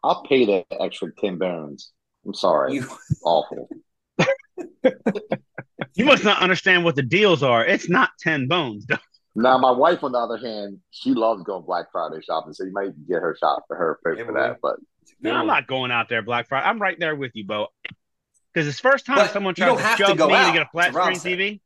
I'll pay the extra ten bones. I'm sorry, You awful. You must not understand what the deals are. It's not ten bones. Now, my wife, on the other hand, she loves going Black Friday shopping, so you might get her shop for her for, for that. But No, I'm not going out there Black Friday. I'm right there with you, Bo. Because it's first time But someone you tries to have to shove go me to get a flat to Rob's screen TV.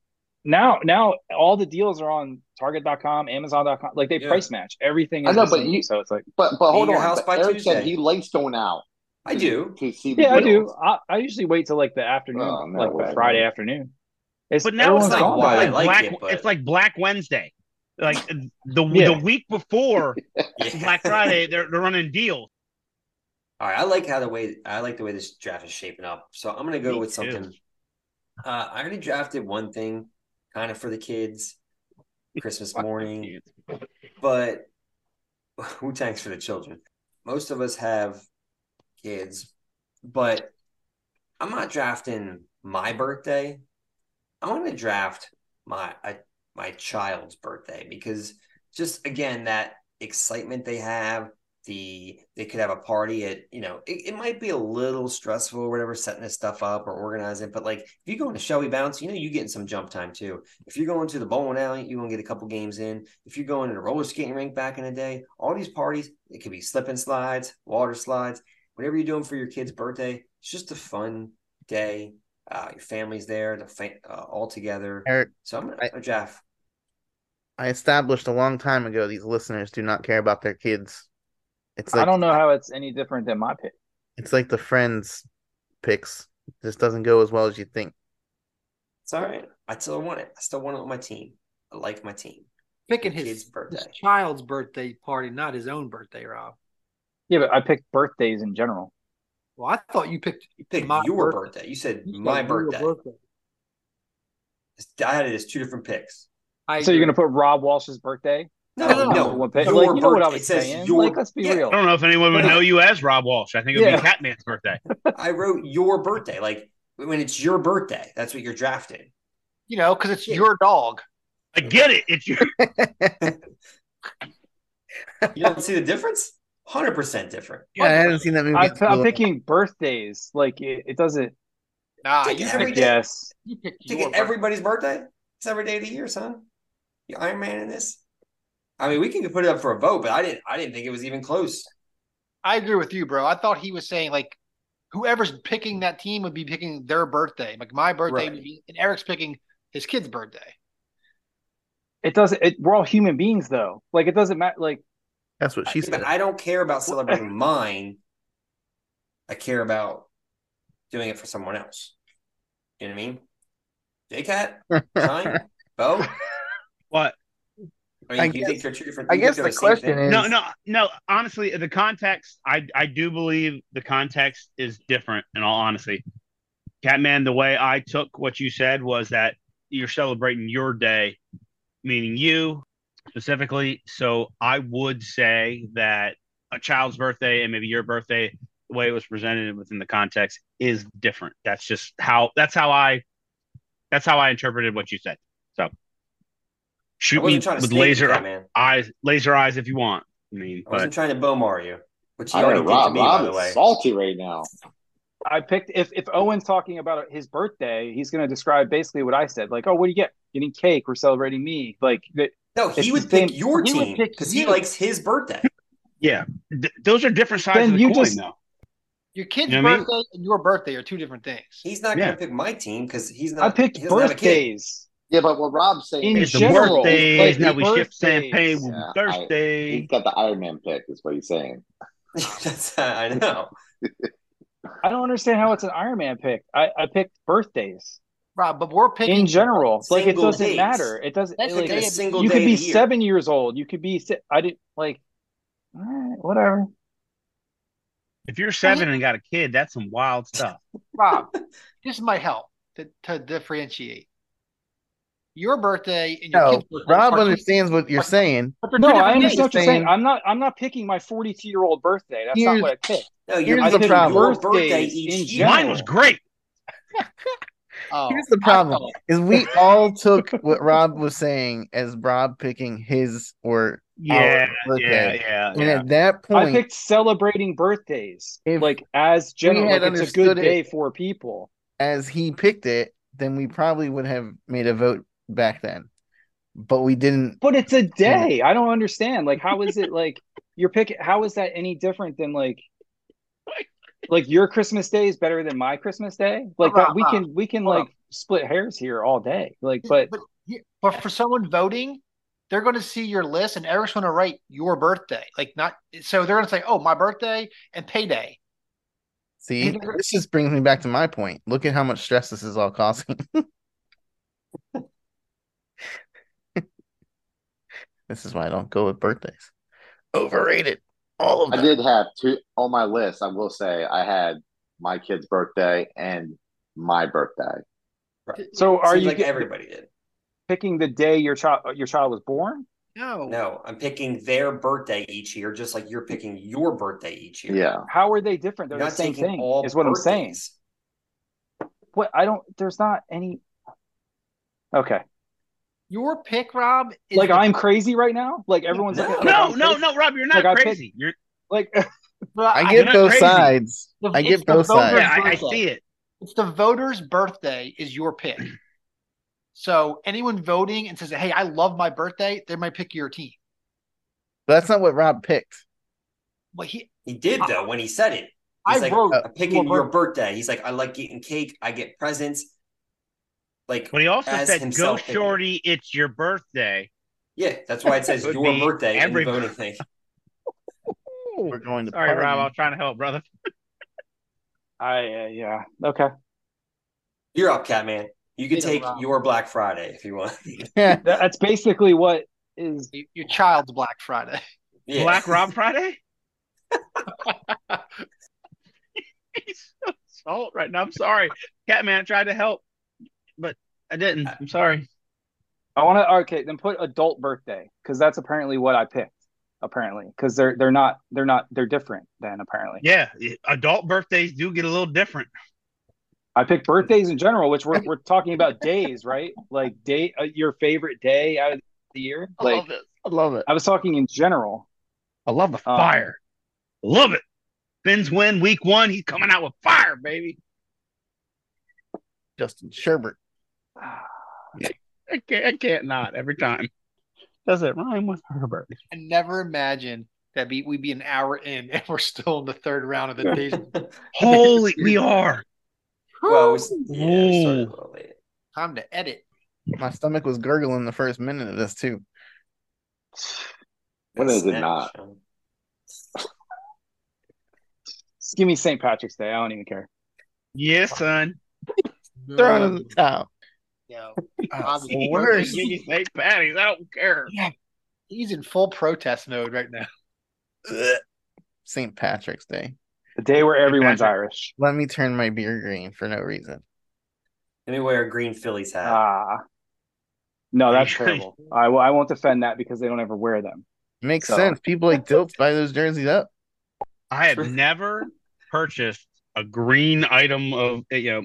Now, now all the deals are on Target.com, Amazon.com. Like they Yeah. price match everything. I know, but you- so it's like, but but hold on, house but by Eric Tuesday. said he likes going out I do. to see. The yeah, I do. I, I usually wait till like the afternoon, Oh, no like the Friday man. afternoon. It's, But now it's like, gone. why like like Black. it, but- It's like Black Wednesday. Like the Yeah. the week before Yeah. Black Friday, they're they're running deals. All right, I like how the way I like the way this draft is shaping up. So I'm gonna go Me with too. something. Uh, I already drafted one thing, kind of for the kids, Christmas morning, but Wu Tang's for the children. Most of us have kids, but I'm not drafting my birthday. I want to draft my my child's birthday because just again that excitement they have the they could have a party at you know it, it might be a little stressful or whatever setting this stuff up or organizing but like if you go into Shelby Bounce you know you're getting some jump time too. If you're going to the bowling alley you're gonna get a couple games in. If you're going to the roller skating rink back in the day all these parties it could be slip and slides water slides whatever you're doing for your kid's birthday it's just a fun day uh, your family's there the fa- uh, all together Eric, so I'm I- gonna Jeff I established a long time ago these listeners do not care about their kids. It's I don't know how it's any different than my pick. it's like the friends picks. It just doesn't go as well as you think. it's all right I still want it I still want it on my team I like my team Picking Your his, kid's birthday. his child's birthday party, not his own birthday, Rob. Yeah, but I picked birthdays in general. Well, I thought you picked You picked My your birthday. birthday. You said you my said your birthday. I had it as two different picks. I So you're gonna put Rob Walsh's birthday? No, No, no, no, pick? your Like, you know what I was It says saying. your- like, let's be yeah. real. I don't know if anyone would know you as Rob Walsh. I think it would Yeah. be Catman's birthday. I wrote your birthday. Like when it's your birthday, that's what you're drafting. you know, because it's Yeah. your dog. I get it. It's your You don't see the difference? Hundred percent different. Yeah, I haven't seen that movie. I, I'm long. picking birthdays. Like it, it doesn't. Nah, Take you every. Yes. you picked Take everybody's birthday. It's every day of the year, son. You Iron Man in this. I mean, we can put it up for a vote, but I didn't. I didn't think it was even close. I agree with you, bro. I thought he was saying like whoever's picking that team would be picking their birthday. Like my birthday Right. would be, and Eric's picking his kid's birthday. It doesn't. It, we're all human beings, though. Like it doesn't matter. Like That's what she said. but I don't care about celebrating mine. I care about doing it for someone else. You know what I mean? JCat, Shine, Bo. what? I mean, I do you guess- think they're two different? I guess the question is No, no, no. Honestly, the context, I I do believe the context is different. In all honesty, Catman, the way I took what you said was that you're celebrating your day, meaning you specifically. So I would say that a child's birthday and maybe your birthday, the way it was presented within the context, is different. That's just how. That's how I. That's how I interpreted what you said. So shoot me wasn't trying to with laser you, man. eyes, laser eyes if you want. I mean, I wasn't trying to Bomar you, which he I already know did to me, Rob by the way. salty right now. I picked. If if Owen's talking about his birthday, he's going to describe basically what I said. Like, oh, what do you get? Getting cake. We're celebrating me. Like that. No, he the would pick same- your team because he you. likes his birthday. yeah, th- those are different sides Then of the you coin, just- though. Your kid's You know what I mean? birthday and your birthday are two different things. He's not Yeah. going to pick my team because he's not. I picked he doesn't have a kid. birthdays. Yeah, but what Rob's saying is the birthdays. like now we shift champagne with Yeah, I- Thursday. he's got the Iron Man pick, is what he's saying. That's uh, I know. I don't understand how it's an Iron Man pick. I, I picked birthdays Rob, but we're picking in general. Like it doesn't days. matter. It doesn't. That's like, a a day- single you day could be of year. seven years old. You could be. si- I didn't like. All right, whatever. If you're seven and got a kid, that's some wild stuff. Rob, this might help to, to differentiate. Your birthday and your No, kid's birthday Rob are understands what you're saying. No, I understand what you're saying. saying- I'm not. I'm not picking my 42 year old birthday. That's Here's- not what I picked. No, you're Here's I the problem. your birthday birthdays each in year. Mine was great. Oh, Here's the problem: felt- is we all took what Rob was saying as Rob picking his or Yeah, our yeah, yeah. And yeah. at that point, I picked celebrating birthdays, like as general. Like it's a good understood it- day for people. as he picked it, then we probably would have made a vote back then. But we didn't. But it's a day. I don't understand. Like, how is it like you're picking? How is that any different than like, like your Christmas day is better than my Christmas day? Like that, we can we can Hold like split hairs here all day. Like, but but, but for someone voting, they're going to see your list and everyone's going to write your birthday. Like not so they're going to say, "Oh, my birthday and payday." See, this just brings me back to my point. Look at how much stress this is all causing. this is why I don't go with birthdays. Overrated. All of them. I did have two on my list. I will say I had my kid's birthday and my birthday. Right. so are Seems you like get- everybody did? picking the day your child your child was born? No, No, I'm picking their birthday each year, just like you're picking your birthday each year. Yeah. How are they different? They're You're the not same thing. all Is what I'm saying. What I don't. There's not any. Okay. Your pick, Rob. Is Like the- I'm crazy right now. Like everyone's No. Like No, oh, no, no, Rob, you're not I picked- crazy. You're Like I I- get not both crazy. sides. The- I get both sides. yeah, I, I see it. it's the voter's birthday is your pick. So anyone voting and says, "Hey, I love my birthday," they might pick your team. But that's not what Rob picked. But he, He did though when he said it. I He's like, wrote I'm picking your your birthday. He's like, I like getting cake. I get presents. Like, But he also as said, "Go, himself picking. shorty, it's your birthday." yeah, that's why it says Would your be birthday every- voting thing. We're going to Sorry, party. Rob, I was trying to help, brother. I uh, yeah. Okay. You're up, Catman. You can Either take Rob. your Black Friday if you want. That- That's basically what is. your child's Black Friday. Yeah. Black Rob Friday. He's so salt right now. I'm sorry, Catman. I tried to help, but I didn't. I'm sorry. I want to. Okay, then put adult birthday because that's apparently what I picked. Apparently, because they're they're not they're not they're different. Then apparently, Yeah, adult birthdays do get a little different. I picked birthdays in general, which we're we're talking about days, right? Like day, uh, your favorite day out of the year. I Like love it. I love it. I was talking in general. I love the Um, fire. Love it. Ben's win week one. He's coming out with fire, baby. Justin Sherbert. I can't, I can't not every time. Does it rhyme with Herbert? I never imagined that be, we'd be an hour in and we're still in the third round of the days. Holy, we are. well, we, s- yeah, we started a Ooh. little late. Time to edit. My stomach was gurgling the first minute of this too. When is it not? Just give me St. Patrick's Day. I don't even care. Yes, son. Throw it in the towel. Yo, Oh, Bobby, the he- worst. Give me Patty's. I don't care. he's in full protest mode right now. St. Patrick's Day. The day where everyone's Patrick. Irish. Let me turn my beer green for no reason. Let me wear a green Phillies hat. Ah. No, that's terrible. I, will- I won't defend that because they don't ever wear them. Makes So- sense. People like Dilts buy those jerseys up. I have never purchased a green item of you know.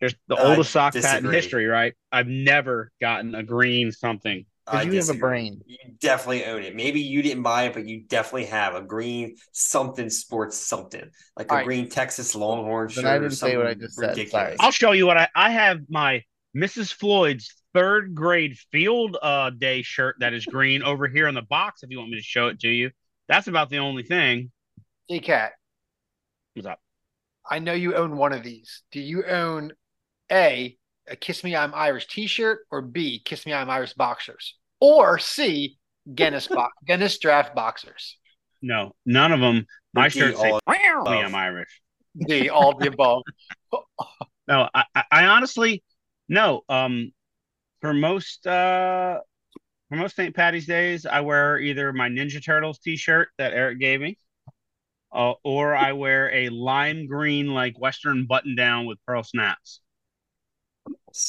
There's the I oldest sock hat in history, right? I've never gotten a green something. I you have a disagree. brain. You definitely own it. Maybe you didn't buy it, but you definitely have a green something sports something like a All right. green Texas Longhorn Then shirt. I or didn't say what I something just said. ridiculous. Sorry. I'll show you what I I have my Mrs. Floyd's third grade field uh day shirt that is green over here in the box if you want me to show it to you. That's about the only thing. Hey, Cat, What's up? I know you own one of these. Do you own A, a Kiss Me I'm Irish t shirt, or B, Kiss Me I'm Irish boxers? Or C, Guinness, bo- Guinness draft boxers? No, none of them. My D shirts say all me. I'm Irish. D, all the above. No, I, I, I honestly no. Um, for most uh, for most St. Patty's days, I wear either my Ninja Turtles T-shirt that Eric gave me, uh, or I wear a lime green like Western button down with pearl snaps.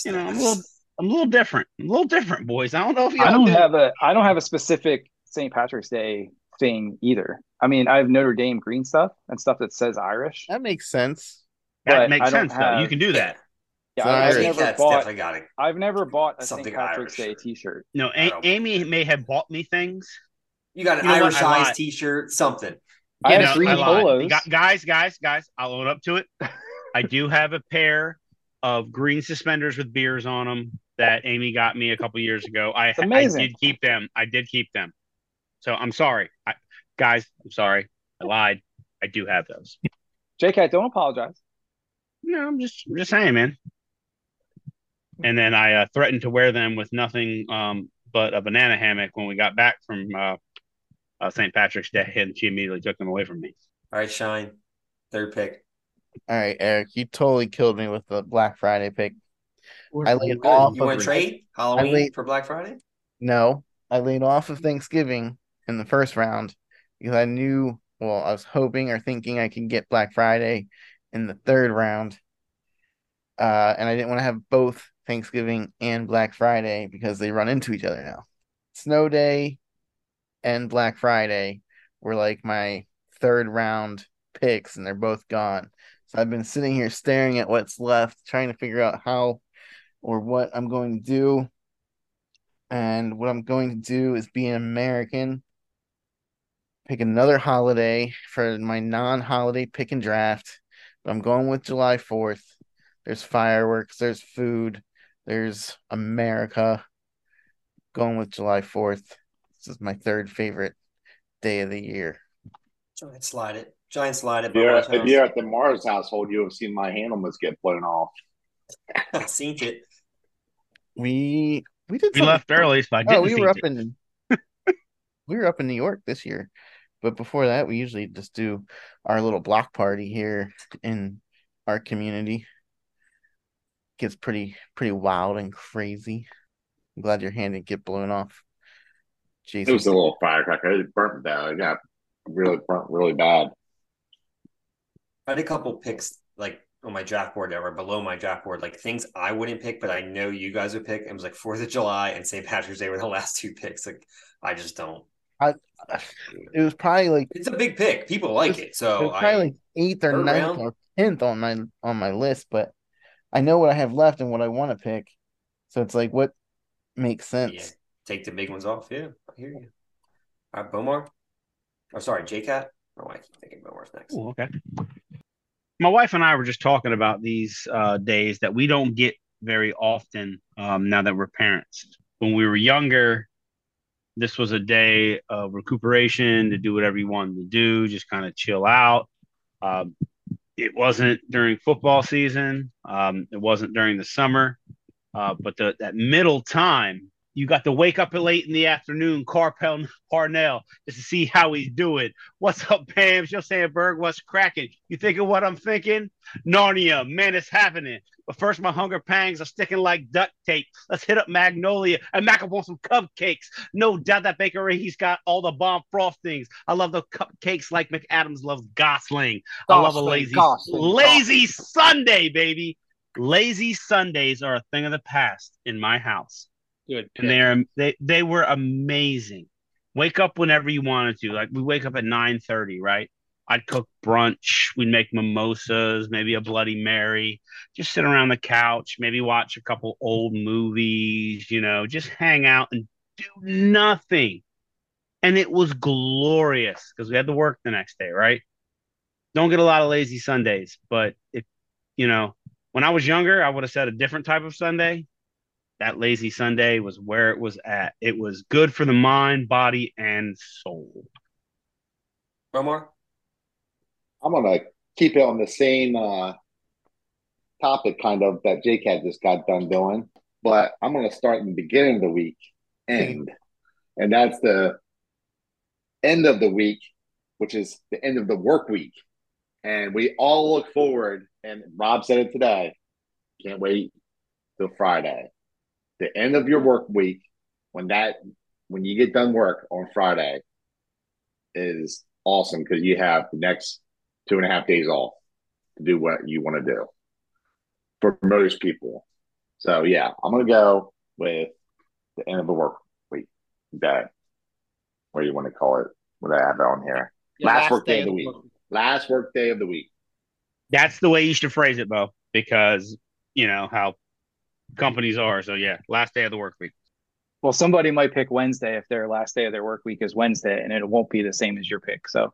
You know, I'm a little, I'm a little different. I'm a little different, boys. I don't know if you I don't have a I don't have a specific St. Patrick's Day thing either. I mean, I have Notre Dame green stuff and stuff that says Irish. That makes sense. that makes I don't sense though. You can do that. Yeah, I, have never Cat's bought. definitely got it. I've never bought a St. Patrick's Irish. Day T-shirt. No, I A- don't- Amy may have bought me things. You got an You know? Irish I eyes T-shirt, something. I You have know, green I polos. Guys, guys, guys, I'll own up to it. I do have a pair of green suspenders with beers on them that Amy got me a couple years ago. I, I did keep them. I did keep them. So I'm sorry, I, guys. I'm sorry. I lied. I do have those. JCat, don't apologize. No, I'm just I'm just saying, man. And then I uh, threatened to wear them with nothing um, but a banana hammock when we got back from uh, uh, St. Patrick's Day, and she immediately took them away from me. All right, Shine. Third pick. All right, Eric, you totally killed me with the Black Friday pick. I laid off You of want to trade Halloween for Black Friday? No, I laid off of Thanksgiving in the first round because I knew, well, I was hoping or thinking I could get Black Friday in the third round. Uh, and I didn't want to have both Thanksgiving and Black Friday because they run into each other now. Snow Day and Black Friday were like my third round picks, and they're both gone. So I've been sitting here staring at what's left, trying to figure out how or what I'm going to do. And what I'm going to do is be an American, pick another holiday for my non holiday pick and draft. But I'm going with July 4th. There's fireworks, there's food, there's America. Going with July 4th. This is my third favorite day of the year. Slide it. Giant slide it. If you're, Mars if you're at the Mars household, you have seen my handlers get blown off. house. Seen it. We we did We left early, so I oh, didn't Oh, we were up it. in we were up in New York this year, but before that, we usually just do our little block party here in our community. Gets pretty pretty wild and crazy. I'm glad your hand didn't get blown off. Jesus. It was a little firecracker. It burnt down. It got really burnt really bad. I had a couple picks like on my draft board that were below my draft board, like things I wouldn't pick, but I know you guys would pick. It was like Fourth of July and St. Patrick's Day were the last two picks. Like I just don't. I, it was probably like It's a big pick. People like it, it so was probably I, like eighth or ninth round? or tenth on my on my list, but I know what I have left and what I want to pick. So it's like what makes sense. yeah, take the big ones off. Yeah, I hear you. All right, Bomar. I'm oh, sorry, JCat. Oh, I keep thinking Bomar's next. Ooh, okay. My wife and I were just talking about these uh, days that we don't get very often um, now that we're parents. When we were younger, this was a day of recuperation to do whatever you wanted to do, just kind of chill out. Um, it wasn't during football season. Um, it wasn't during the summer. Uh, but the, that middle time, you got to wake up late in the afternoon, Carpel Parnell, just to see how he's doing. What's up, Pam? She'll say, Berg, what's cracking? You thinking what I'm thinking? Narnia, man, it's happening. But first, my hunger pangs are sticking like duct tape. Let's hit up Magnolia and mac up on some cupcakes. No doubt that bakery, he's got all the bomb frostings. I love the cupcakes like McAdams loves Gosling. I love a Gosling, lazy, Gosling, lazy Sunday, baby. Lazy Sundays are a thing of the past in my house Good. and they're they they were amazing. Wake up whenever you wanted to. Like we wake up at nine thirty, right? I'd cook brunch. We'd make mimosas, maybe a Bloody Mary. Just sit around the couch, maybe watch a couple old movies. You know, just hang out and do nothing. And it was glorious because we had to work the next day, right? Don't get a lot of lazy Sundays, but if you know, when I was younger, I would have said a different type of Sunday that lazy Sunday was where it was at. It was good for the mind, body, and soul. Bomar. I'm gonna keep it on the same uh, topic, kind of that Jake had just got done doing, but I'm gonna start in the beginning of the week, end, and that's the end of the week, which is the end of the work week. And we all look forward, and Rob said it today. Can't wait till Friday. The end of your work week, when that when you get done work on Friday, is awesome because you have the next two and a half days off to do what you want to do for most people. So yeah, I'm gonna go with the end of the work week day. What do you want to call it? What I have on here? Your last, work day of the of week. work. Last work day of the week. That's the way you should phrase it, Bo, because you know how companies are. So yeah, last day of the work week. Well, somebody might pick Wednesday if their last day of their work week is Wednesday, and it won't be the same as your pick. So,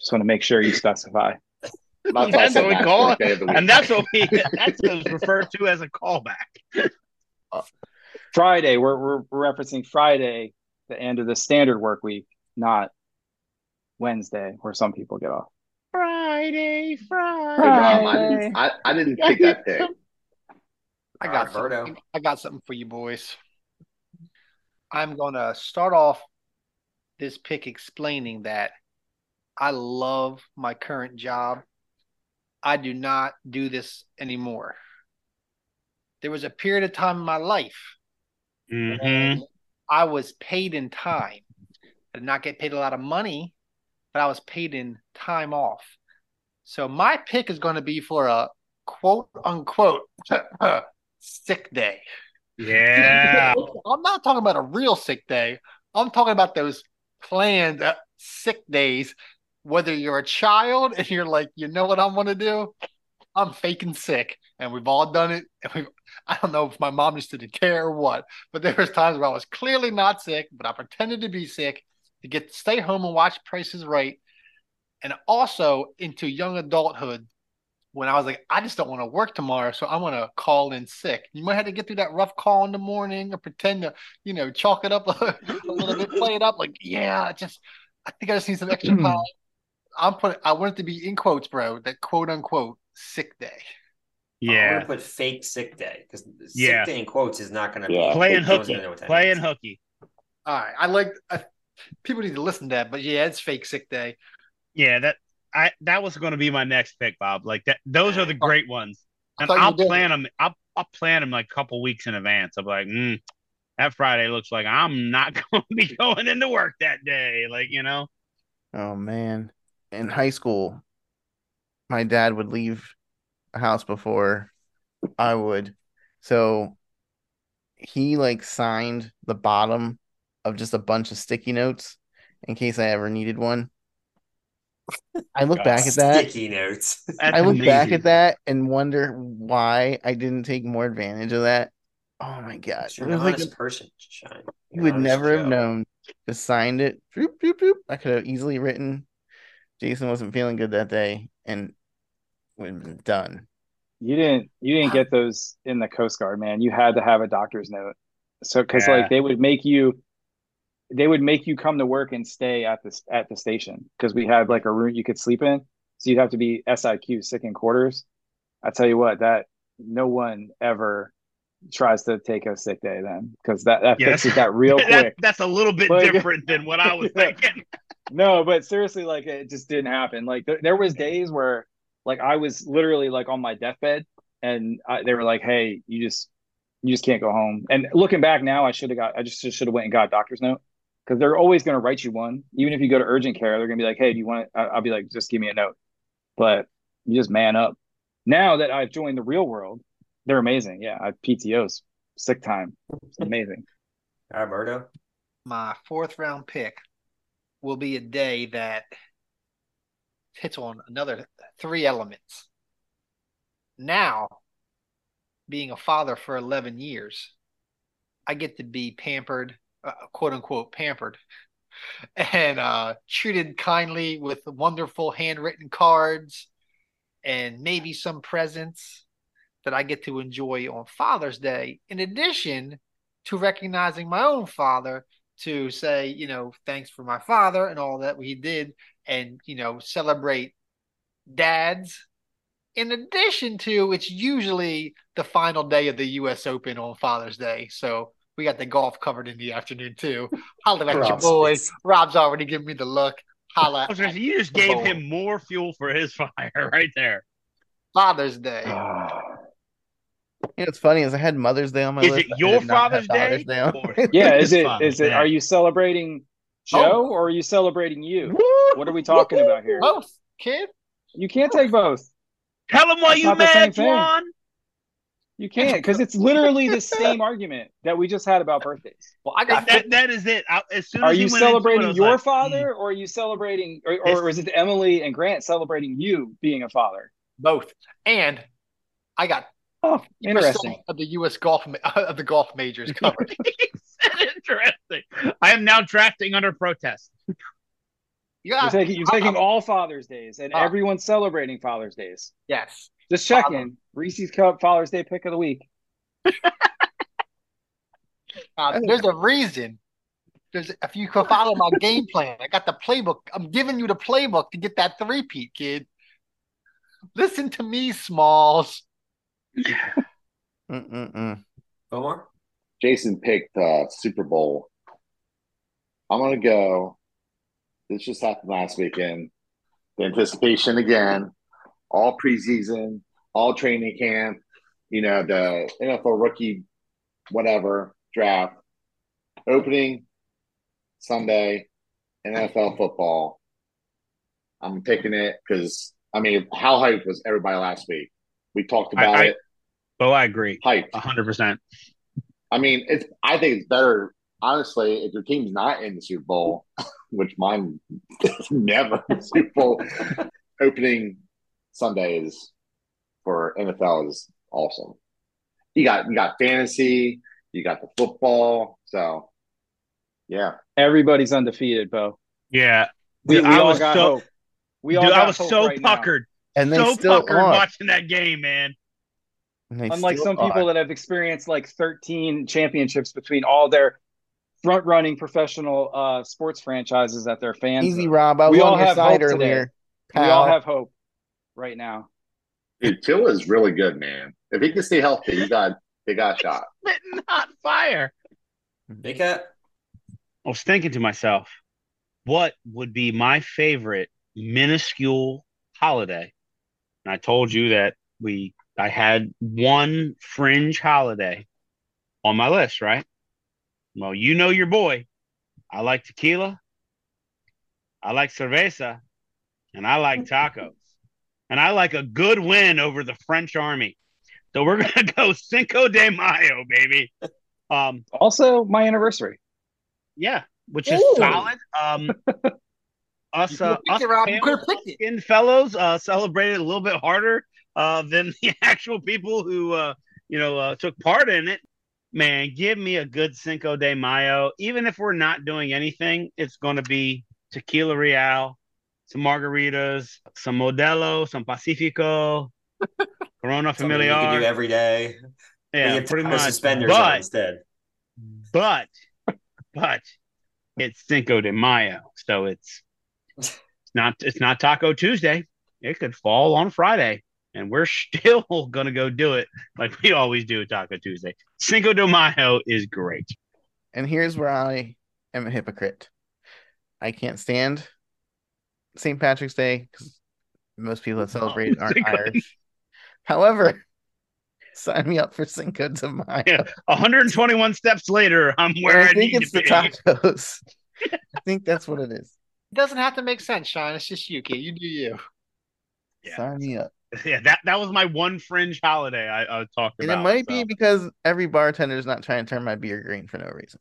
just want to make sure you specify. That's why I That's said what we call it. day of the week. And that's what we that's what's referred to as a callback. Friday, we're, we're we're referencing Friday, the end of the standard work week, not Wednesday, where some people get off. Friday, Hey, Rob, I Friday. didn't, I, I didn't pick that pick. I got Alberto. something. I got something for you boys. I'm gonna start off this pick explaining that I love my current job. I do not do this anymore. There was a period of time in my life hmm I was paid in time. I did not get paid a lot of money, but I was paid in time off. So my pick is going to be for a quote unquote sick day. Yeah. I'm not talking about a real sick day. I'm talking about those planned uh, sick days. Whether you're a child and you're like, you know what I want to do? I'm faking sick, and we've all done it. And we, I don't know if my mom just didn't care or what, but there was times where I was clearly not sick, but I pretended to be sick to get to stay home and watch Price Is Right, and also into young adulthood when I was like, I just don't want to work tomorrow, so I'm gonna call in sick. You might have to get through that rough call in the morning or pretend to, you know, chalk it up a, a little bit, play it up like, yeah, I just I think I just need some extra time. I'm putting I want it to be in quotes, bro, that quote unquote sick day. Yeah. I'm Yeah. gonna put fake sick day because sick Yeah. day in quotes is not gonna Yeah. be Playing hooky. gonna know what that Playing hooky. All right. I like I, people need to listen to that, but yeah, it's fake sick day. Yeah, that I that was going to be my next pick, Bob. Like that, those are the great ones, and I'll plan them. I'll I'll plan them like a couple weeks in advance. I'm like, mm, that Friday looks like I'm not going to be going into work that day. Like you know, Oh man. In high school, my dad would leave the house before I would. So he like signed the bottom of just a bunch of sticky notes in case I ever needed one. I look back at that. Sticky notes. That's I look back at that and wonder why I didn't take more advantage of that. Oh my god. It You're an was like honest person, Shine. you would an honest never have known. Just signed it. Doop, doop, doop. I could have easily written Jason wasn't feeling good that day and would have been done. You didn't you didn't get those in the Coast Guard, man. You had to have a doctor's note. So because Yeah. like they would make you they would make you come to work and stay at the at the station because we had like a room you could sleep in. So you'd have to be SIQ sick in quarters. I tell you what, that no one ever tries to take a sick day then because that that Yes. fixes that real That- quick. that's a little bit Like- different than what I was thinking. No, but seriously, like it just didn't happen. Like there, there was days where like I was literally like on my deathbed and I, they were like, "Hey, you just you just can't go home." And looking back now, I should have got I just should have went and got a doctor's note because they're always going to write you one. Even if you go to urgent care, they're going to be like, "Hey, do you want?" It? I- I'll be like, "Just give me a note." But you just man up. Now that I've joined the real world, they're amazing. Yeah, I have PTOs, sick time. It's amazing. Alberto. My fourth round pick will be a day that hits on another three elements. Now, being a father for 11 years, I get to be pampered, uh, quote unquote, pampered, and uh, treated kindly with wonderful handwritten cards and maybe some presents that I get to enjoy on Father's Day, in addition to recognizing my own father to say, you know, thanks for my father and all that we did, and, you know, celebrate dads. In addition to, it's usually the final day of the U.S. Open on Father's Day. So we got the golf covered in the afternoon too. Holler at your Rob's boy. face. Rob's already giving me the look. Holla I was gonna at say, you just the gave bowl. him more fuel for his fire right there. Father's Day. You know, what's funny is I had Mother's Day on my Is list. it your did not have Father's Day? Father's Day on Or- my yeah, is it Father's is it are you celebrating oh. Joe or are you celebrating you? What are we talking about here? Both, kid. You can't take both. Tell him why That's you not the mad, thing. Juan. You can't because it's literally the same argument that we just had about birthdays. Well, I got That, that is it. I, as soon as Are he you went into it, celebrating your like, mm. father or are you celebrating or, or is it Emily and Grant celebrating you being a father? both, and I got Oh, interesting. of the U.S. golf of the golf majors covered. Interesting. I am now drafting under protest. You You're taking you're taking uh, uh, all Father's Days and Ah. everyone's celebrating Father's Days. yes. Just checking. Reese's Cup Father's Day pick of the week. Uh, there's a reason. There's if you could follow my game plan. I got the playbook. I'm giving you the playbook to get that three-peat, kid. Listen to me, Smalls. Mm-mm-mm. Omar? Jason picked uh, Super Bowl. I'm gonna go. This just happened last weekend. The anticipation again, all preseason, all training camp. You know the NFL rookie, whatever draft, opening Sunday, NFL football. I'm picking it because I mean, how hyped was everybody last week? We talked about I- it. Oh, I agree. Hyped. A hundred percent. I mean, it's. I think it's better, honestly, if your team's not in the Super Bowl, which mine never Super Bowl opening Sundays for NFL is awesome. You got you got fantasy, you got the football, so yeah. Everybody's undefeated, Bo. Yeah. We, Dude, we I all was got so- hope. We all Dude, got I was hope so right now. puckered. And they so still puckered are. watching that game, man. Unlike still some people that have experienced like 13 championships between all their front running professional uh, sports franchises that they're fans Easy, of. Rob. I was We on all have side hope today. earlier. We all have hope right now. Dude, Tua is really good, man. If he can stay healthy, he got they got shot. Spitting hot fire. Big Cat? I was thinking to myself, what would be my favorite minuscule holiday? And I told you that we I had one fringe holiday on my list, right? Well, you know your boy. I like tequila. I like cerveza, and I like tacos. And I like a good win over the French army. So we're gonna go Cinco de Mayo, baby. Um, Also, my anniversary. yeah, which is Ooh. solid. Um, us, uh, could've us it, Rob. You pale could've picked it. skinned fellows uh, celebrated a little bit harder uh, than the actual people who, uh, you know, uh, took part in it. Man, give me a good Cinco de Mayo. Even if we're not doing anything, it's going to be tequila real, some margaritas, some Modelo, some Pacifico, Corona Something you can do every day. Yeah, you pretty taco much. suspenders on But instead. but but it's Cinco de Mayo, so it's it's not it's not Taco Tuesday. It could fall on Friday, and we're still gonna go do it like we always do Taco Tuesday. Cinco de Mayo is great. And here's where I am a hypocrite. I can't stand St. Patrick's Day because most people that celebrate aren't Cinco- Irish. However, sign me up for Cinco de Mayo. Yeah, 121 steps later, I'm And where I, I think it's the tacos. I think that's what it is. It doesn't have to make sense, Sean. It's just you, kid. You do you. Yeah. Sign me up. Yeah, that that was my one fringe holiday I, I talked And about. it might so, be because every bartender is not trying to turn my beer green for no reason.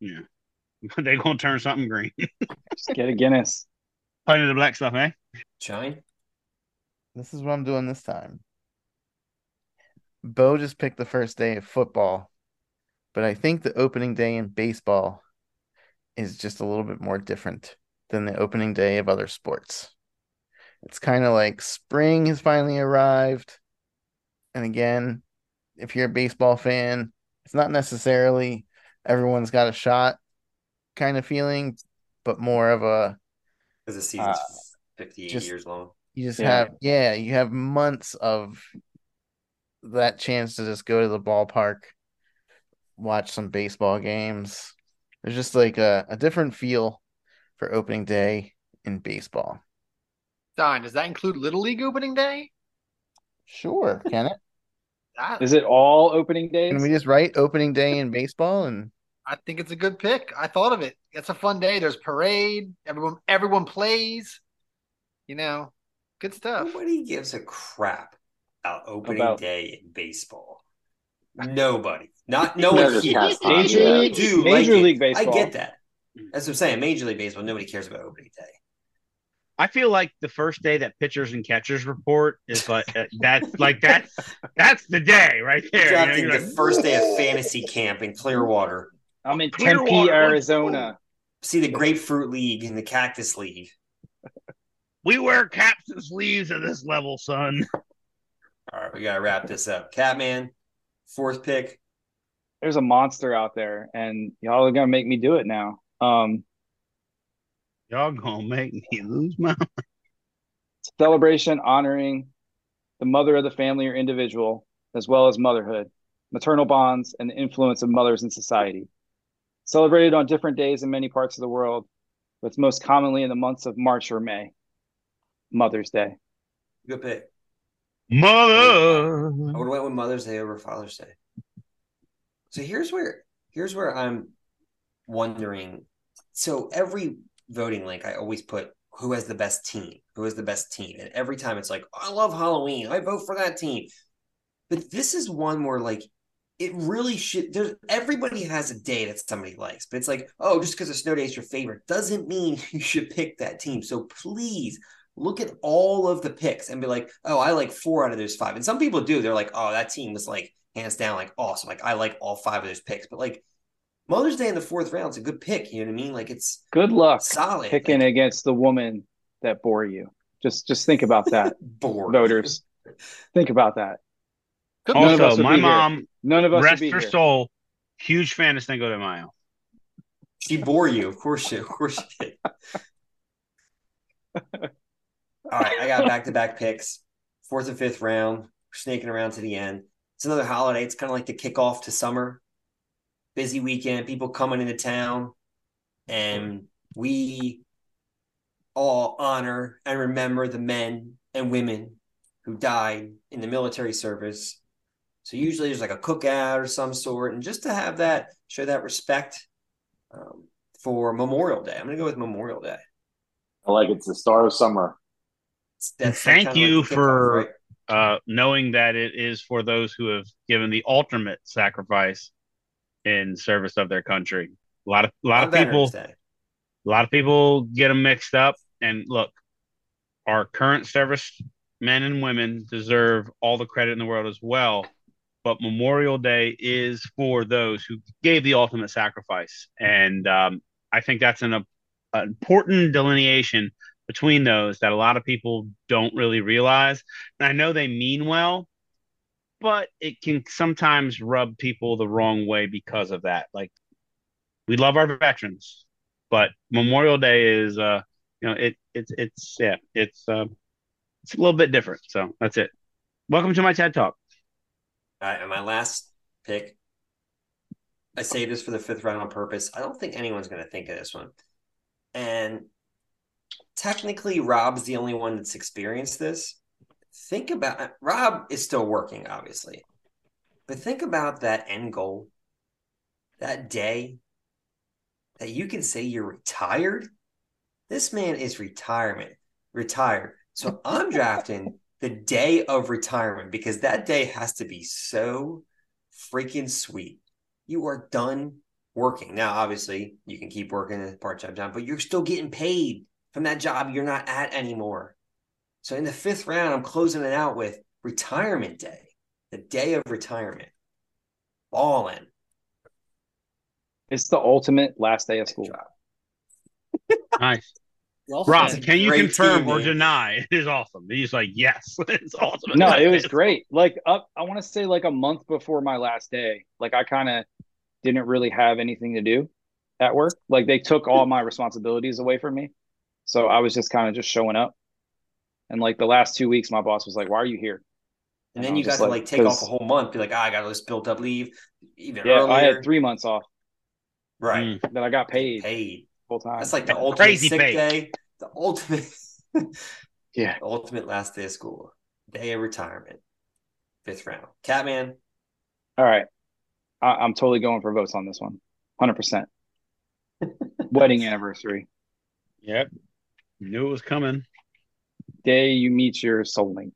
yeah. They're gonna turn something green. Just get a Guinness. Plenty of the black stuff, eh? Shine? This is what I'm doing this time. Bo just picked the first day of football, but I think the opening day in baseball is just a little bit more different than the opening day of other sports. It's kind of like spring has finally arrived. And again, if you're a baseball fan, it's not necessarily everyone's got a shot kind of feeling, but more of a Because the season's Uh, 58 just- years long. you just Yeah. have yeah you have months of that chance to just go to the ballpark watch some baseball games there's just like a, a different feel for opening day in baseball. Don, does that include Little League opening day? Sure, can it? I, it all opening days? Can we just write opening day in baseball and I think it's a good pick. I thought of it. It's a fun day. There's parade. Everyone everyone plays. You know, good stuff. Nobody gives a crap about opening About- day in baseball. Nobody. Not no one just here. Major. League, do Major like it. Baseball. I get that. That's what I'm saying. Major League Baseball, nobody cares about opening day. I feel like the first day that pitchers and catchers report is like uh, that's like that's that's the day right there. You know, Drafting the like, first day of fantasy camp in Clearwater. I'm in Clearwater, Tempe, Arizona. See the Grapefruit League and the Cactus League. we wear caps and sleeves at this level, son. All right, we gotta wrap this up. Catman, fourth pick. There's a monster out there, and y'all are gonna make me do it now. Um, Y'all gonna make me lose my celebration honoring the mother of the family or individual, as well as motherhood, maternal bonds, and the influence of mothers in society. Celebrated on different days in many parts of the world, but it's most commonly in the months of March or May. Mother's Day. Good pick. mother. I would have went with Mother's Day over Father's Day. So here's where here's where I'm wondering. So every voting link, I always put who has the best team, who has the best team, and every time it's like oh, I love Halloween, I vote for that team. But this is one where like it really should. There's everybody has a day that somebody likes, but it's like oh, just because a snow day is your favorite doesn't mean you should pick that team. So please look at all of the picks and be like, oh, I like four out of those five. And some people do. They're like, oh, that team was like hands down like awesome. Like I like all five of those picks. But like Mother's Day in the fourth round is a good pick. You know what I mean? Like it's Good luck solid. picking like, against the woman that bore you. Just just think about that, voters. Think about that. Good None of us Also, my mom here. Mom, None of us rest her here. soul, huge fan of Cinco de Mayo. She bore you, of course. She, of course she did. All right, I got back to back picks, fourth and fifth round. We're snaking around to the end. It's another holiday. It's kind of like the kickoff to summer. Busy weekend, people coming into town, and we all honor and remember the men and women who died in the military service. So usually there's like a cookout or some sort, and just to have that show that respect um, for Memorial Day. I'm going to go with Memorial Day. I like it's the start of summer. That's Thank you like for- right? Uh, knowing that it is for those who have given the ultimate sacrifice in service of their country. A lot of a lot On of people a lot of people get them mixed up. And look, our current service men and women deserve all the credit in the world as well. But Memorial Day is for those who gave the ultimate sacrifice. And um, I think that's an, an important delineation between those that a lot of people don't really realize. And I know they mean well, but it can sometimes rub people the wrong way because of that. Like, we love our veterans, but Memorial Day is uh you know it it's it's yeah it's um it's a little bit different. So that's it. Welcome to my TED Talk. And my last pick. I say this for the fifth round on purpose. I don't think anyone's going to think of this one. And technically, Rob's the only one that's experienced this. Think about Rob is still working, obviously, but think about that end goal, that day that you can say you're retired. This man is retirement, retired. So I'm drafting the day of retirement because that day has to be so freaking sweet. You are done working. Now, obviously, you can keep working a part time job, but you're still getting paid from that job you're not at anymore. So in the fifth round, I'm closing it out with retirement day, the day of retirement. Balling. It's the ultimate last day of school. Nice. Well Rob, said. can you Great confirm team, or man. deny? It is awesome. He's like, yes, it's awesome. No, it was great. Like up, I want to say like a month before my last day. Like I kind of didn't really have anything to do at work. Like they took all my responsibilities away from me, so I was just kind of just showing up. And like the last two weeks, my boss was like, "Why are you here?" And I then you was got just to like take off a whole month, be like, ah, I got this built up leave even Yeah, earlier. I had three months off right. that I got paid Paid. Full time. That's like the ultimate Crazy sick pay. day. the ultimate, Yeah. ultimate last day of school, day of retirement, fifth round. Catman, All right. I, I'm totally going for votes on this one. 100%. Wedding anniversary. Yep. Knew it was coming. Day you meet your soulmate.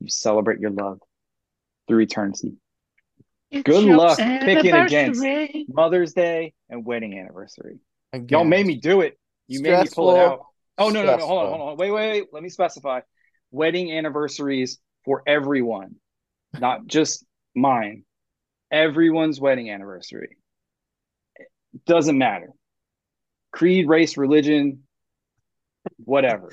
You celebrate your love through eternity. Good luck picking against Mother's Day and wedding anniversary. Y'all made me do it. You made me pull it out. Oh no, no, no, hold on, hold on. Wait, wait, wait. Let me specify. Wedding anniversaries for everyone, not just mine. Everyone's wedding anniversary. Doesn't matter. Creed, race, religion, whatever.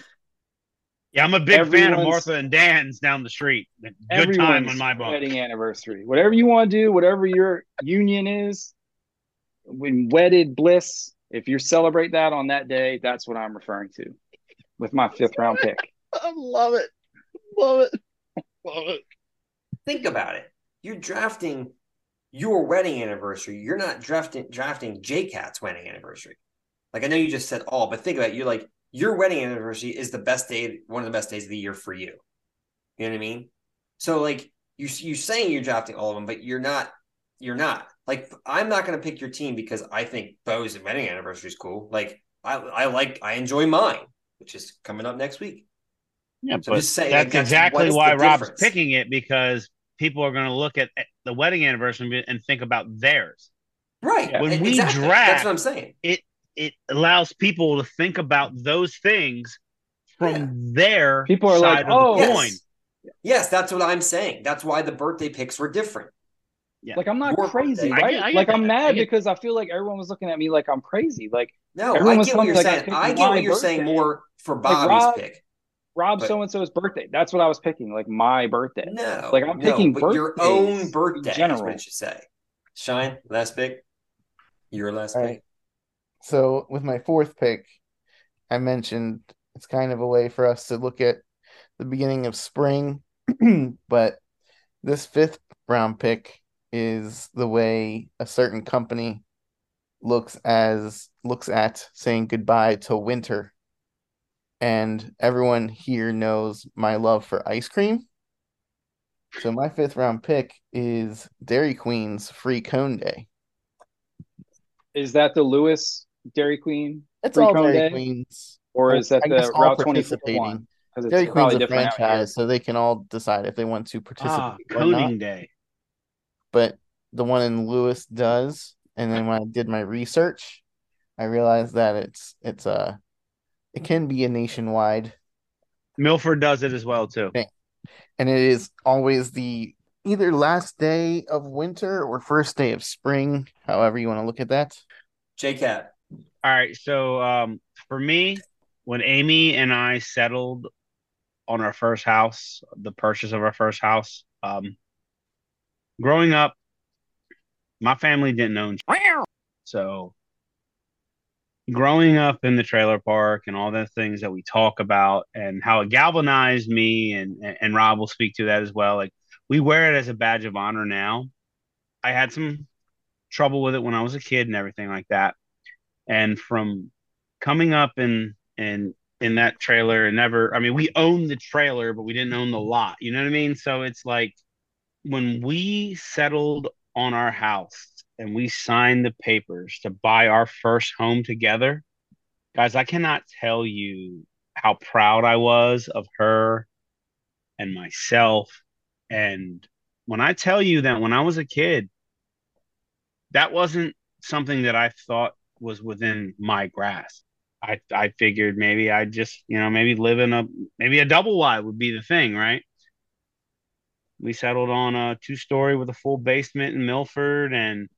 Yeah, I'm a big fan of Martha and Dan's down the street. Good time on my book. wedding anniversary. Whatever you want to do, whatever your union is, when wedded bliss, if you celebrate that on that day, that's what I'm referring to with my fifth round pick. I love it. Love it. Love it. think about it. You're drafting your wedding anniversary. You're not drafting drafting J Cat's wedding anniversary. Like I know you just said all, but think about it. You're like your wedding anniversary is the best day, one of the best days of the year for you. You know what I mean? So like you you saying you're drafting all of them, but you're not. You're not. Like I'm not going to pick your team because I think Bo's wedding anniversary is cool. Like I I like I enjoy mine, which is coming up next week. Yeah, So but just say, that's that's- exactly what is the why Rob's difference? picking it because people are going to look at the wedding anniversary and think about theirs. Right. Yeah. When we exactly. draft- that's what I'm saying. It it allows people to think about those things from Yeah. their People are side like, of "Oh, the Yes. coin. Yes, that's what I'm saying. That's why the birthday picks were different. Yeah. Like I'm not Your crazy, birthday. I right? get- I like I'm that. Mad get- because I feel like everyone was looking at me like I'm crazy. Like No, Everyone I was get what you're like, saying. picked I get what you're saying more for Bobby's Rob- pick. Rob so and so's birthday. That's what I was picking, like my birthday. No, Like, I'm no, picking but your birthdays own in birthday is general. what it should say. Shine, last pick. Your last All pick. right. So with my fourth pick, I mentioned it's kind of a way for us to look at the beginning of spring, but this fifth round pick is the way a certain company looks as looks at saying goodbye to winter. And everyone here knows my love for ice cream. So my fifth round pick is Dairy Queen's free cone day. Is that the Lewes Dairy Queen, It's Free all Cone Dairy Day? Queens. or is that I the all Route 24 one? Dairy Queen's probably a different out here. franchise, so they can all decide if they want to participate Ah, coning day. But the one in Lewes does, and then when I did my research, I realized that it's it's a it can be a nationwide, Milford does it as well too. and it is always the either last day of winter or first day of spring, however you want to look at that. JCat. All right, so um, for me, when Amy and I settled on our first house, the purchase of our first house, um, growing up, my family didn't own. So, growing up in the trailer park and all the things that we talk about and how it galvanized me, and and Rob will speak to that as well. Like we wear it as a badge of honor now. I had some trouble with it when I was a kid and everything like that and from coming up in in in that trailer and never i mean we owned the trailer but we didn't own the lot you know what i mean so it's like when we settled on our house and we signed the papers to buy our first home together guys i cannot tell you how proud i was of her and myself and when i tell you that when i was a kid that wasn't something that i thought was within my grasp. I I figured maybe I just you know maybe live in a maybe a double wide would be the thing, right? We settled on a two story with a full basement in Milford, and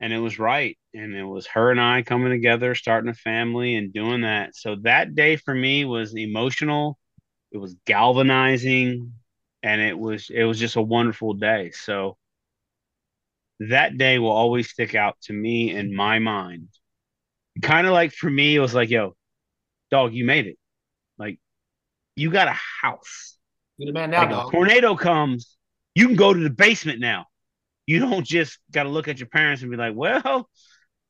and it was right, and it was her and I coming together, starting a family, and doing that. So that day for me was emotional. It was galvanizing, and it was it was just a wonderful day. So that day will always stick out to me in my mind. Kind of like for me, it was like, yo, dog, you made it. Like, you got a house. You're the man now, Like, a dog. tornado comes, you can go to the basement now. You don't just got to look at your parents and be like, well,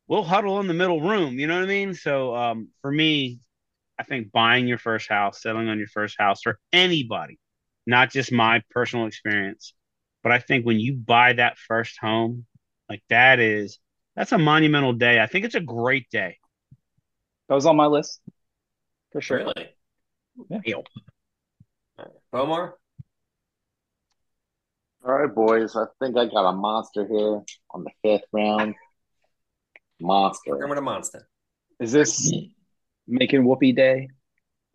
we'll huddle in the middle room. You know what I mean? So, um, for me, I think buying your first house, settling on your first house for anybody, not just my personal experience, but I think when you buy that first home, like that is that's a monumental day. I think it's a great day. That was on my list for sure. Really? Yeah. Bomar? All right, boys. I think I got a monster here on the fifth round. Monster. Working with a monster. Is this making whoopee day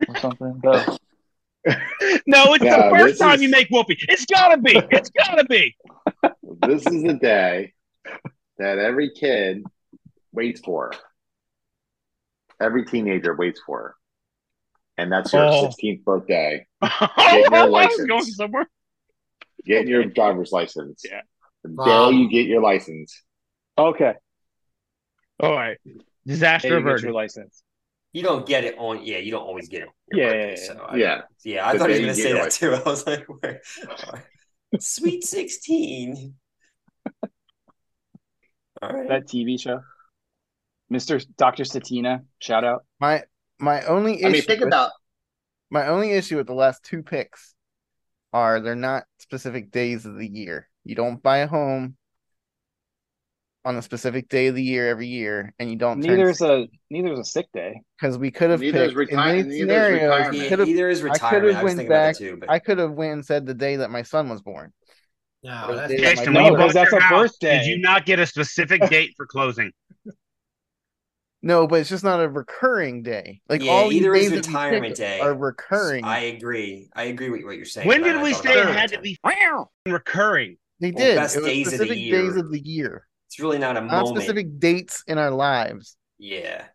or something? no, it's Yeah, the first time is- you make whoopee. It's gotta be. It's gotta be. This is the day that every kid waits for. Every teenager waits for. And that's your Oh. 16th birthday. Oh, I your license. going somewhere. Getting your driver's license. Yeah. The day you get your license. Okay. All right. Disaster you get averted. your license. You don't get it on. Yeah, you don't always get it. Yeah, birthday, yeah, yeah. So I, Yeah. yeah. I The thought he day was gonna say your that too. I was like, where? Sweet sixteen. All right. That TV show. Mr. Dr. Satina, shout out. My my only issue I mean, think with- about my only issue with the last two picks are they're not specific days of the year. You don't buy a home on a specific day of the year every year, and you don't Neither is a neither is a sick day. because we could have Neither is picked retire- in these neither is scenarios. retirement. we Yeah, could have either is I could've retirement. I, was went back- that too, but I could have went and said the day that my son was born. No, Or that's the day that Jason, my when you No, daughter- because bought that's a house, birthday. Did you not get a specific date for closing? No, but it's just not a recurring day. Like Yeah, all these either is days that retirement day. are recurring. I agree. I agree with what you're saying. When did we thought say it had to retirement. be recurring? they Well, did. best It was days of the specific days of the year, It's really not a not moment. specific dates in our lives. Yeah.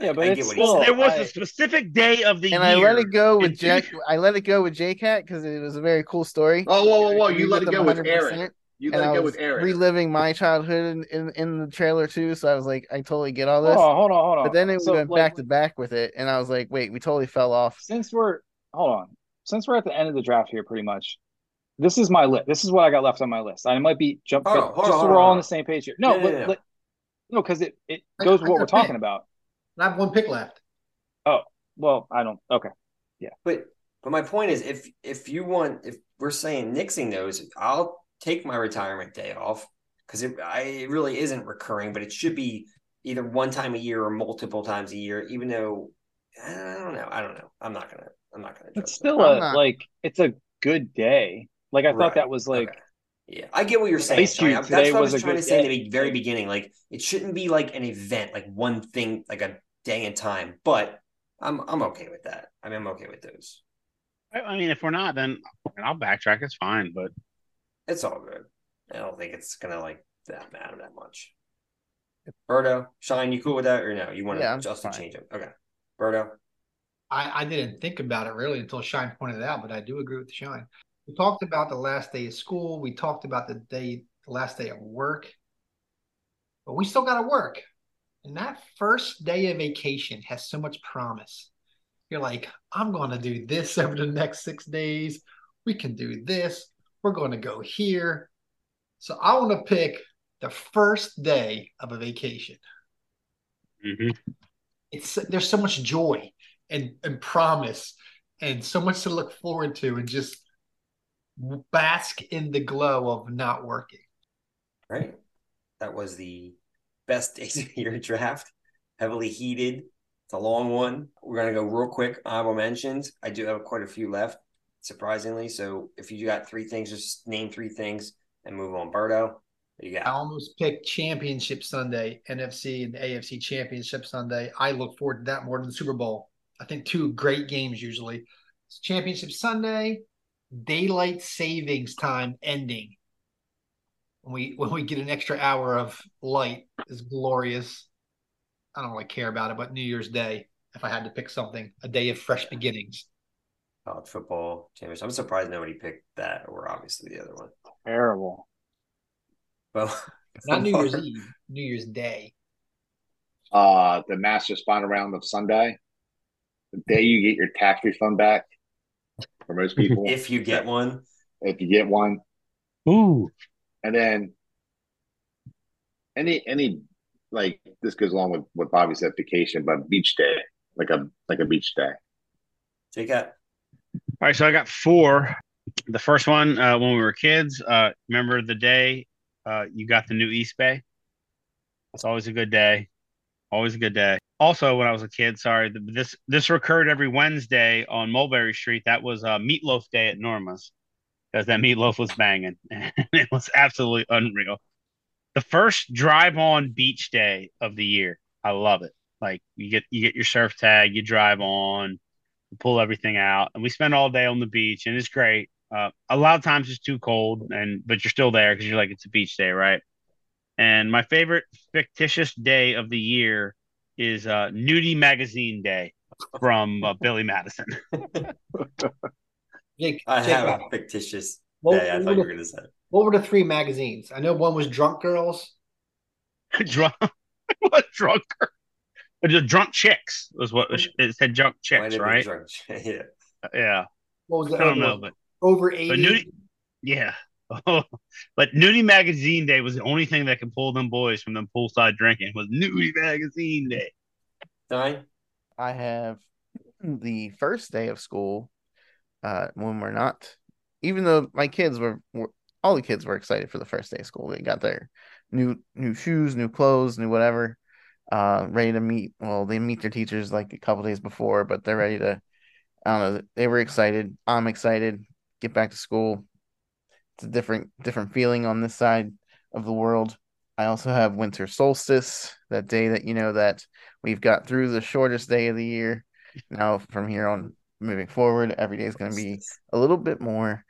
Yeah, but I it's get what still- There was I- a specific day of the and year. I let it go with Jack. I let it go with JCat because it was a very cool story. Oh, whoa, whoa, whoa! I You let it go with 100%, Aaron. You and let I go was with Aaron. reliving my childhood in, in, in the trailer too. So I was like, I totally get all Hold this. on, hold on, hold on. But then it So, went like, back to back with it, and I was like, wait, we totally fell off. since we're hold on, since we're at the end of the draft here, pretty much. This is my list. This is what I got left on my list. I might be jump, Hold on, hold just on, so hold we're all on on. the same page here. No, Yeah, but, yeah, yeah. no, because it it goes I with what we're a talking pick. about. I have one pick left. Oh well, I don't. Okay, yeah. But but my point is if if you want if we're saying nixing those, I'll take my retirement day off because it I it really isn't recurring, but it should be either one time a year or multiple times a year, even though eh, I don't know. I don't know. I'm not gonna I'm not gonna judge it's still I'm a not- like it's a good day. Like I thought that was like Okay. Yeah, I get what you're saying. Ice That's what I was was trying to good say in the very beginning. Like it shouldn't be like an event, like one thing, like a day and time. But I'm I'm okay with that. I mean, I'm okay with those. I I mean, if we're not, then I'll backtrack. It's fine. But It's all good. I don't think it's gonna like that matter that much. Birdo, Shine, you cool with that or no? You want to Yeah, I'm just to change it? Okay. Birdo. I, I didn't think about it really until Shine pointed it out, but I do agree with Shine. We talked about the last day of school. We talked about the day, the last day of work, but we still got to work. And that first day of vacation has so much promise. You're like, I'm going to do this over the next six days. We can do this. We're going to go here. So I want to pick the first day of a vacation. mhm. It's there's so much joy and, and promise and so much to look forward to and just bask in the glow of not working. Right. That was the best days of your draft. Heavily heated. It's a long one. We're gonna go real quick. Honorable mentions. I do have quite a few left, surprisingly. So if you got three things, just name three things and move on. Birdo, you I almost picked Championship Sunday, NFC and AFC Championship Sunday. I look forward to that more than the Super Bowl. I think two great games usually. It's Championship Sunday, daylight savings time ending. When we when we get an extra hour of light is glorious. I don't really care about it, but New Year's Day, if I had to pick something, a day of fresh beginnings. College football championship. I'm surprised nobody picked that, or obviously the other one. terrible. Well, Not New Year's Eve, New Year's Day. Uh, the Masters final round of Sunday. The day you get your tax refund back for most people, if you get one, if you get one, Ooh, and then any any like this goes along with what Bobby said, vacation, but beach day. like a like a beach day. Take that. All right, so I got four. The first one, uh, when we were kids, uh, remember the day uh, you got the new Eastbay? It's always a good day. Always a good day. Also, when I was a kid, sorry, th- this this recurred every Wednesday on Mulberry Street. That was uh, Meatloaf Day at Norma's because that meatloaf was banging. it was absolutely unreal. The first drive on beach day of the year. I love it. Like you get you get your surf tag, you drive on, you pull everything out, and we spend all day on the beach, and it's great. Uh, a lot of times it's too cold, and but you're still there because you're like it's a beach day, right? And my favorite fictitious day of the year is uh, Nudie Magazine Day from uh, Billy Madison. Jake, I Jake, have a fictitious what, day. I thought you were were going to say. what were the three magazines? I know one was Drunk Girls. drunk, what drunker? Just drunk chicks was what it said. Drunk Might chicks, have been right? drunk. yeah. Yeah, What was the I don't know, but Over but 80. Nudie, yeah. but Nudie Magazine Day was the only thing that could pull them boys from them poolside drinking was Nudie Magazine Day. Nine. I have the first day of school uh, when we're not, even though my kids were, were all the kids were excited for the first day of school. They got their new new shoes, new clothes, new whatever, uh, ready to meet. Well, they meet their teachers like a couple days before, but they're ready to. I don't know. They were excited. I'm excited. Get back to school. It's a different different feeling on this side of the world. I also have winter solstice, that day that you know that we've got through the shortest day of the year. Now from here on moving forward, every day is going to be a little bit more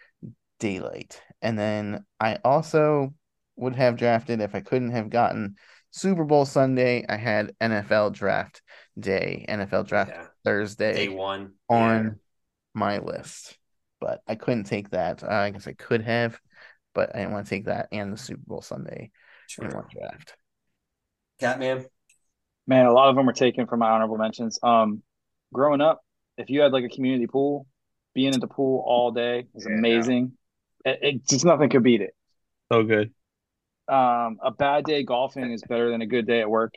daylight. And then I also would have drafted if I couldn't have gotten Super Bowl Sunday, I had NFL draft day, NFL draft Yeah. Thursday Day one. on Yeah. my list. But I couldn't take that. Uh, I guess I could have, but I didn't want to take that and the Super Bowl Sunday in True. one draft. Catman. Man, a lot of them were taken from my honorable mentions. Um, growing up, if you had like a community pool, being at the pool all day was Yeah. amazing. It, it just nothing could beat it. So good. Um, a bad day golfing is better than a good day at work.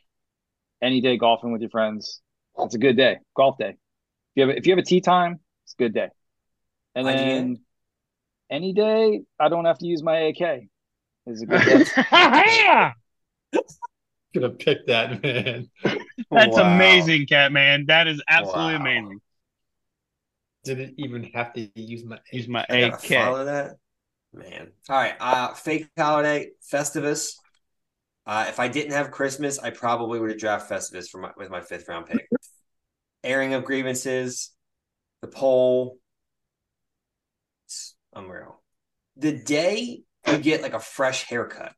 Any day golfing with your friends, it's a good day. Golf day. If you have a, if you have a tee time, it's a good day. And IGA? then any day I don't have to use my AK is a good day. yeah, Gonna pick that, man. that's Wow. amazing, Cat Man. That is absolutely Wow. amazing. Didn't even have to use my Use my I gotta AK. follow that. Man. All right. Uh fake holiday, Festivus. Uh if I didn't have Christmas, I probably would have drafted Festivus for my with my fifth round pick. Airing of grievances, the poll. It's unreal. The day you get like a fresh haircut.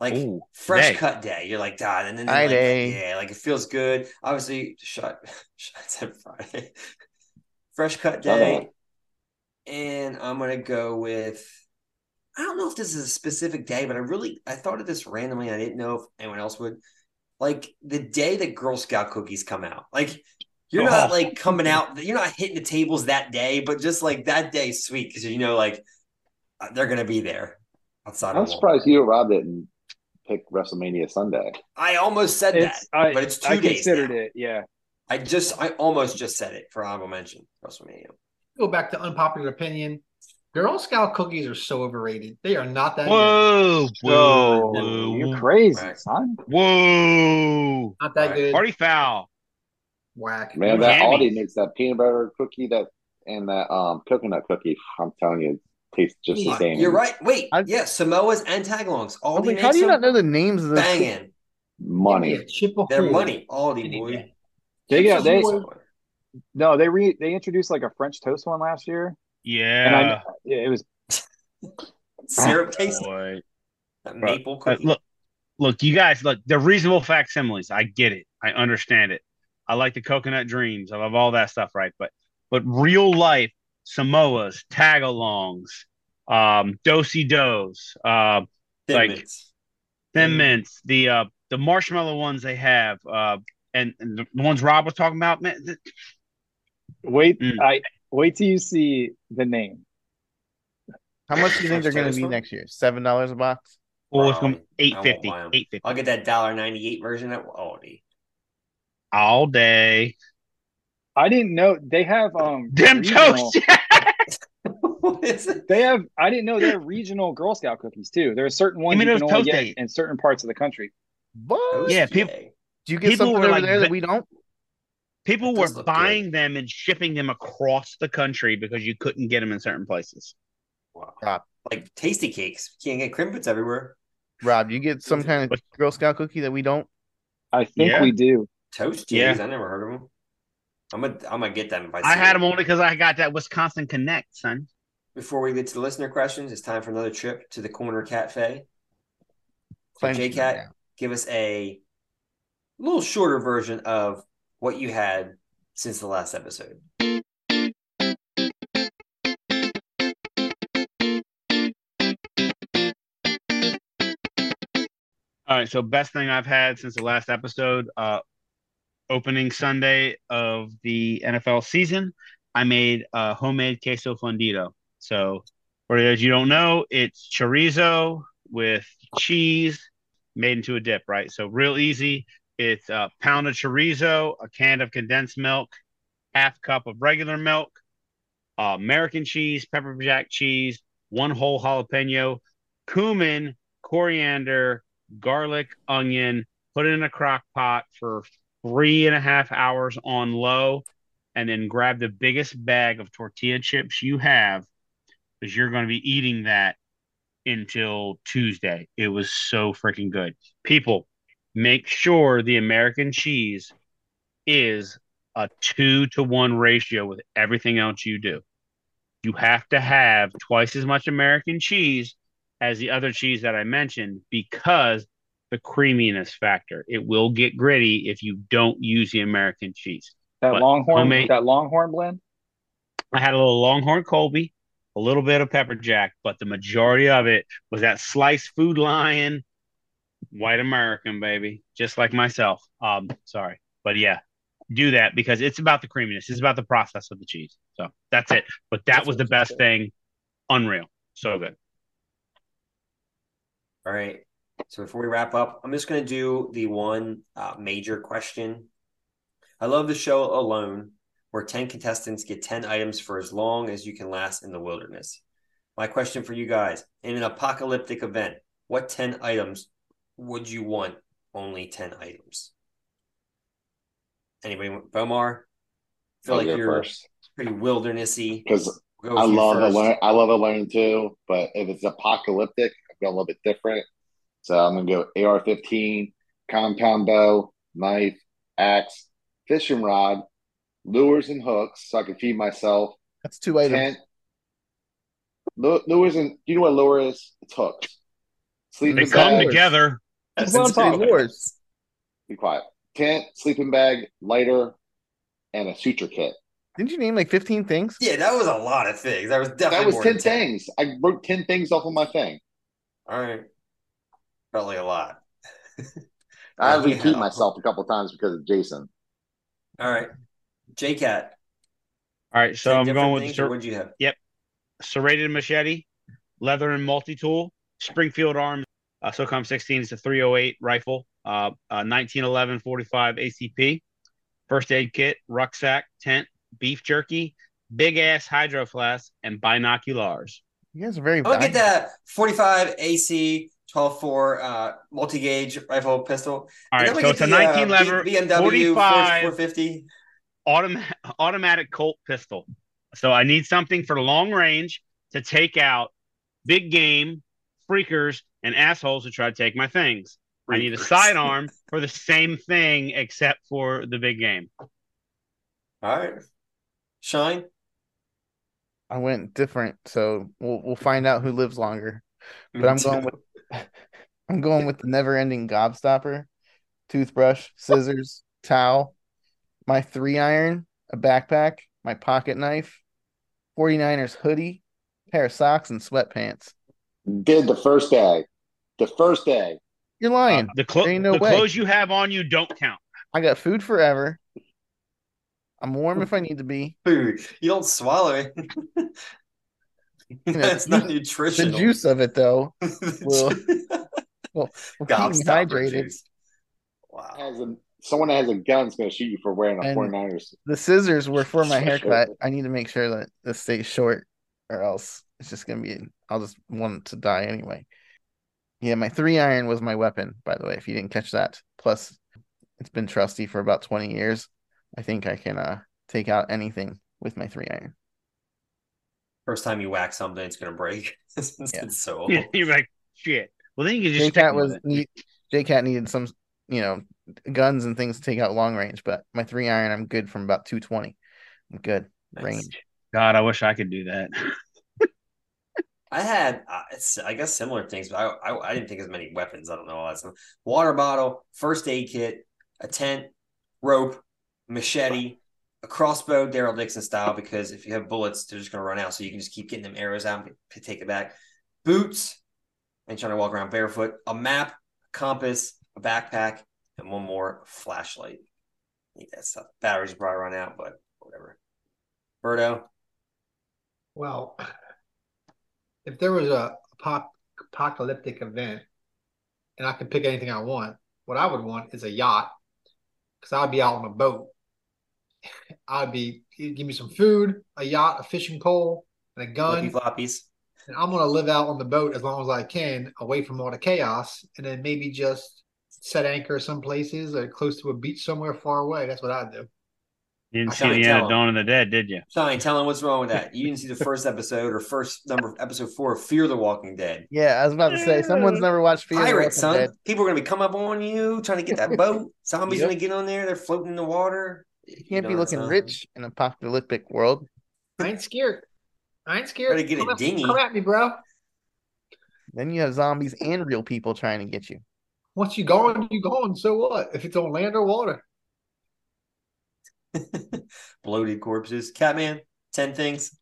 Like Ooh, fresh cut day. You're like, God, and then like, yeah, like it feels good. Obviously, shut shut said Friday. fresh cut day. And I'm gonna go with I don't know if this is a specific day, but I really I thought of this randomly. I didn't know if anyone else would. Like the day that Girl Scout cookies come out. Like you're not Oh. like coming out, you're not hitting the tables that day, but just like that day is sweet because you know, like uh, they're gonna be there outside I'm of surprised you or Rob didn't pick WrestleMania Sunday. I almost said It's that, I, but it's two I days. considered now. it. Yeah. I just I almost just said it for honorable mention. WrestleMania. Go back to unpopular opinion. Girl Scout cookies are so overrated. They are not that good. Whoa, whoa, Whoa, whoa, you're crazy, Right. son. whoa! Not that Right. good. Party foul. Whack. Man, that Hammies. Aldi makes that peanut butter cookie that and that um coconut cookie. I'm telling you, it tastes just the Uh, same. You're right. Wait, I- yeah, Samoas and tagalongs. All Aldi like, how do you not know the names of those? banging. Money. Give me a chip of They're money. Aldi boy. They Chips got they no they re they introduced like a French toast one last year, and Yeah. I yeah, it was Syrup taste. Boy. That Bro, maple cookie. look, look, you guys, look, they're reasonable facsimiles. I get it. I understand it. I like the coconut dreams. I love all that stuff, right? But but real life Samoas, tagalongs, um, Do-si-dos, uh, Thin like- mints. thin mints, the uh, the marshmallow ones they have, uh, and, and the ones Rob was talking about, man. th- wait Mm. I wait till you see the name. How much do you think they're going to be next year? Seven dollars a box. Oh, it's going Probably. eight I won't fifty, buy 'em. eight fifty I'll get that dollar ninety eight version at Aldi. all day. I didn't know they have um Dim regional- toast. what is it? They have. I didn't know they have regional Girl Scout cookies too. There are certain ones mean you can only get days? in certain parts of the country. But Yeah, people- Do you get people something over like there that we don't? People were does look buying them and shipping them across the country because you couldn't get them in certain places. Wow. Rob. Like Tastykakes. You can't get Krimpets everywhere. Rob, you get some kind of Girl Scout cookie that we don't? I think Yeah. we do. Toast Yeah. I never heard of them. I'm gonna I'm gonna get them if I I had them. them only because I got that Wisconsin Connect, son. Before we get to the listener questions, it's time for another trip to the corner cafe. So Claims to JCat, give us a little shorter version of what you had since the last episode. All right, so best thing I've had since the last episode, uh opening Sunday of the NFL season, I made a homemade queso fundido. So for those you don't know, it's chorizo with cheese made into a dip, right? So real easy. It's a pound of chorizo, a can of condensed milk, half cup of regular milk, uh, American cheese, pepper jack cheese, one whole jalapeno, cumin, coriander, garlic, onion, put it in a crock pot for three and a half hours on low, and then grab the biggest bag of tortilla chips you have because you're going to be eating that until Tuesday. It was so freaking good. People, make sure the American cheese is a two to one ratio with everything else you do. You have to have twice as much American cheese as the other cheese that I mentioned because the creaminess factor. It will get gritty if you don't use the American cheese. That But Longhorn, homemade- that Longhorn blend. I had a little Longhorn Colby, a little bit of pepper jack, but the majority of it was that sliced food lion, white American baby, just like myself. Um, sorry, but yeah, do that because it's about the creaminess. It's about the process of the cheese. So that's it. But that That's was the best it's thing. Unreal, so good. All right. So before we wrap up, I'm just going to do the one uh, major question. I love the show Alone, where 10 contestants get 10 items for as long as you can last in the wilderness. My question for you guys in an apocalyptic event, what 10 items would you want only 10 items? Anybody, want- Bomar? I feel I'll like you're first pretty wildernessy. because We'll I with you love first. alone. I love alone too. But if it's apocalyptic, I'm going a little bit different. So I'm gonna go AR-15, compound bow, knife, axe, fishing rod, lures and hooks, so I can feed myself. That's two items. Tent. Lures and you know what lure is? It's hooks. Sleeping They come bag. together. That's what I'm insane. talking Lures. Be quiet. Tent, sleeping bag, lighter, and a suture kit. Didn't you name like 15 things? Yeah, that was a lot of things. That was definitely That was more ten than things. I wrote ten things off of my thing. All right. Probably a lot. I had to Yeah. repeat myself a couple times because of Jason. All right. JCat. All right, so I'm going with the things, or ser- what'd you have? Yep. serrated machete, leather and multi-tool, Springfield Arms, uh, SOCOM 16 is a 308 rifle, uh, uh, 1911 45 ACP, first aid kit, rucksack, tent, beef jerky, big ass hydro flask, and binoculars. You guys are very I'll get valuable. that 45 AC 12 4 uh, multi gauge rifle pistol. All And right, then we so get it's a the, uh, 19 lever B- BMW 45 450. autom- automatic Colt pistol. So I need something for long range to take out big game, freakers, and assholes who try to take my things. I need a Freakers. sidearm for the same thing except for the big game. All right. Shine. I went different, so we'll we'll find out who lives longer. But I'm going with I'm going with the never-ending gobstopper, toothbrush, scissors, towel, my three iron, a backpack, my pocket knife, 49ers hoodie, pair of socks, and sweatpants. Did the first day. The first day. You're lying. Uh, the clo- no the way. clothes you have on you don't count. I got food forever. I'm warm if I need to be. Food. You don't swallow it. know, That's not not The juice of it, though, will The will, will keep me hydrated. Wow. Has a someone that has a gun is going to shoot you for wearing a And- 49ers. The scissors were for my haircut. I need to make sure that this stays short, or else it's just gonna be. I'll just want it to die anyway. Yeah, my three iron was my weapon, by the way. If you didn't catch that, plus it's been trusty for about twenty years. I think I can uh take out anything with my three iron. First time you whack something, it's gonna break. it's Yeah. so old. You're like shit. Well, then you can just Cat with was need J Cat needed some, you know, guns and things to take out long range, but my three iron, I'm good from about two twenty. I'm good Nice. range. God, I wish I could do that. I had, uh, I guess, similar things, but I, I, I didn't think as many weapons. I don't know all that stuff. Water bottle, first aid kit, a tent, rope, machete, a crossbow, Daryl Dixon style, because if you have bullets, they're just going to run out. So you can just keep getting them arrows out and take it back. Boots, and trying to walk around barefoot, a map, a compass, a backpack, and one more flashlight. Need that stuff. Batteries probably run out, but whatever. Berto, Well, if there was a pop, apocalyptic event and I could pick anything I want, what I would want is a yacht because I'd be out on a boat. I'd be give me some food, a yacht, a fishing pole, and a gun, floppies. and I'm gonna live out on the boat as long as I can, away from all the chaos, and then maybe just set anchor some places or close to a beach somewhere far away. That's what I'd do. You didn't I see can't Indiana. Dawn of the Dead, did you? Shine, tell him what's wrong with that. You didn't see the first episode or first number of episode four of Fear the Walking Dead. Yeah, I was about to say someone's never watched Fear the Walking son. Dead. People are gonna be come up on you trying to get that boat. Zombies Yep. gonna get on there. They're floating in the water. You can't know be looking sound. rich in an apocalyptic world. I ain't scared. I ain't scared. Better get a come, at, dinghy. come at me, bro. Then you have zombies and real people trying to get you. Once you're gone, you're gone. So what? If it's on land or water. Bloated corpses. Catman, ten things.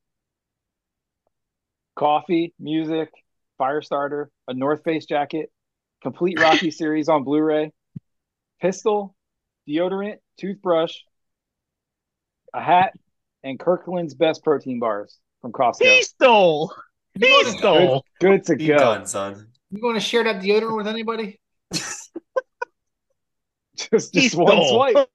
Coffee, music, fire starter, a North Face jacket, complete Rocky series on Blu-ray, pistol, deodorant, toothbrush, a hat, and Kirkland's best protein bars from Costco. He stole. You He stole. Good to Be go. done, son. you going to share that deodorant with anybody? Just, just one swipe.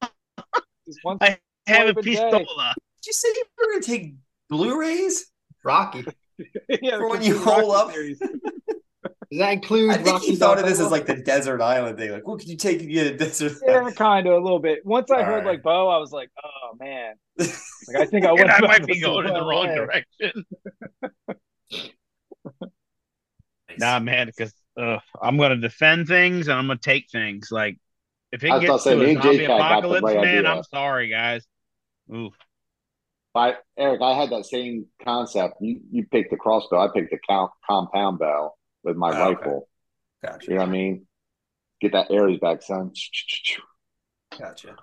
Just one. I Have a Swipe a day. pistola. Did you say you were gonna take Blu-rays? Rocky. yeah, For when you complete hold up. Does that include I think Rocky he thought of this as like the desert island thing. Like, what could you take if you had a desert Yeah, kind of a little bit. Once I All heard right. like Bo, I was like, oh man. Like I think I went. I might be going in the wrong wrong way. direction. Nah, man, because uh, I'm gonna defend things and I'm gonna take things. Like if it I gets to say, to me a zombie the apocalypse, right man, idea. I'm sorry, guys. Oof. But Eric, I had that same concept. You you picked the crossbow. I picked the count, compound bow with my Oh, okay. rifle. Gotcha. You know what I mean? Get that Aries back, son. Gotcha.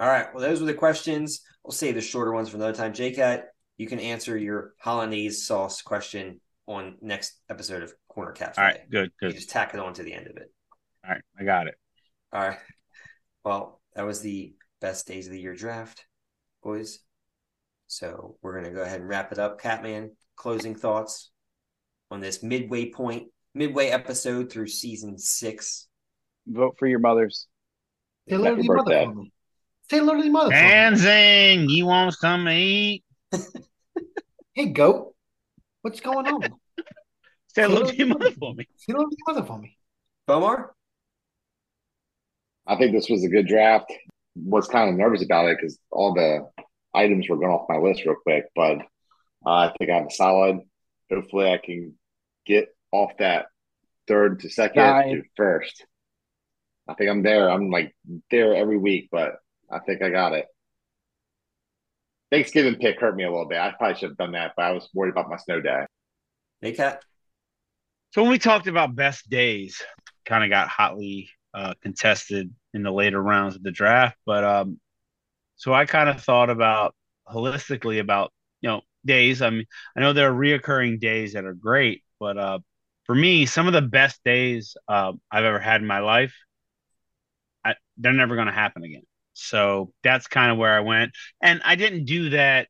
All right. Well, those were the questions. We'll save the shorter ones for another time. JCat, uh, you can answer your hollandaise sauce question on next episode of Corner Cafe. All right, good, You good. just tack it on to the end of it. All right, I got it. All right. Well, that was the best days of the year draft, boys. So we're gonna go ahead and wrap it up. Catman, closing thoughts on this midway point, midway episode through season six. Vote for your mothers. Say hello to your mother birthday. for me. Say hello to your mother. for me. Dancing, you want some to eat? Hey, goat. What's going on? Say hello to your mother for me. Say hello to your mother for me. Bomar? I think this was a good draft. Was kind of nervous about it because all the items were going off my list real quick, but uh, I think I'm solid. Hopefully, I can get off that third to second Nine. to first. I think I'm there. I'm like there every week, but I think I got it. Thanksgiving pick hurt me a little bit. I probably should have done that, but I was worried about my snow day. Hey, Cat? So when we talked about best days, kind of got hotly uh, contested in the later rounds of the draft. But um, so I kind of thought about holistically about you know days. I mean, I know there are reoccurring days that are great, but uh, for me, some of the best days uh, I've ever had in my life, I, they're never going to happen again. So that's kind of where I went, and I didn't do that,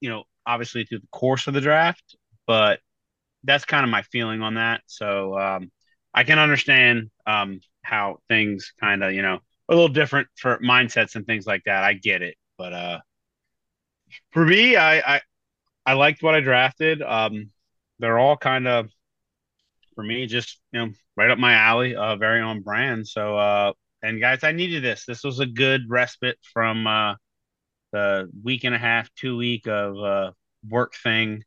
you know, obviously through the course of the draft, but that's kind of my feeling on that. So um, I can understand um, how things kind of you know a little different for mindsets and things like that. I get it, but uh, for me, I I, I liked what I drafted. Um, they're all kind of for me just you know right up my alley, uh, very on brand. So uh, and guys, I needed this. This was a good respite from uh the week and a half, two week of uh work thing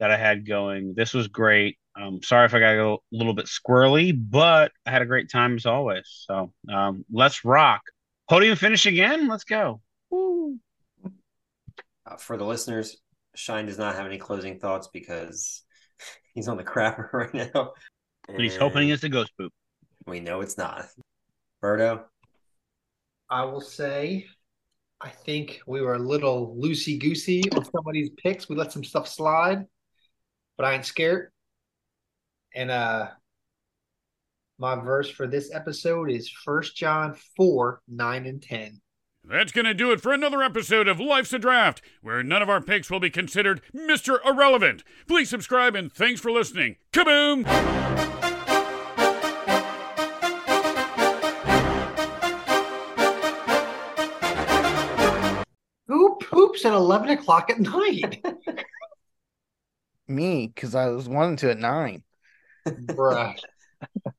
that I had going. This was great. Um, sorry if I got a little bit squirrely, but I had a great time as always. So um, let's rock. Podium finish again. Let's go. Woo. Uh, for the listeners, Shine does not have any closing thoughts because he's on the crapper right now. And he's hoping it's a ghost poop. We know it's not. Berto, I will say, I think we were a little loosey goosey on some of these picks. We let some stuff slide, but I ain't scared. And uh my verse for this episode is First John 4, 9 and 10. That's going to do it for another episode of Life's a Draft, where none of our picks will be considered Mr. Irrelevant. Please subscribe and thanks for listening. Kaboom! Who poops at 11 o'clock at night? Me, because I was wanting to at nine. Bruh.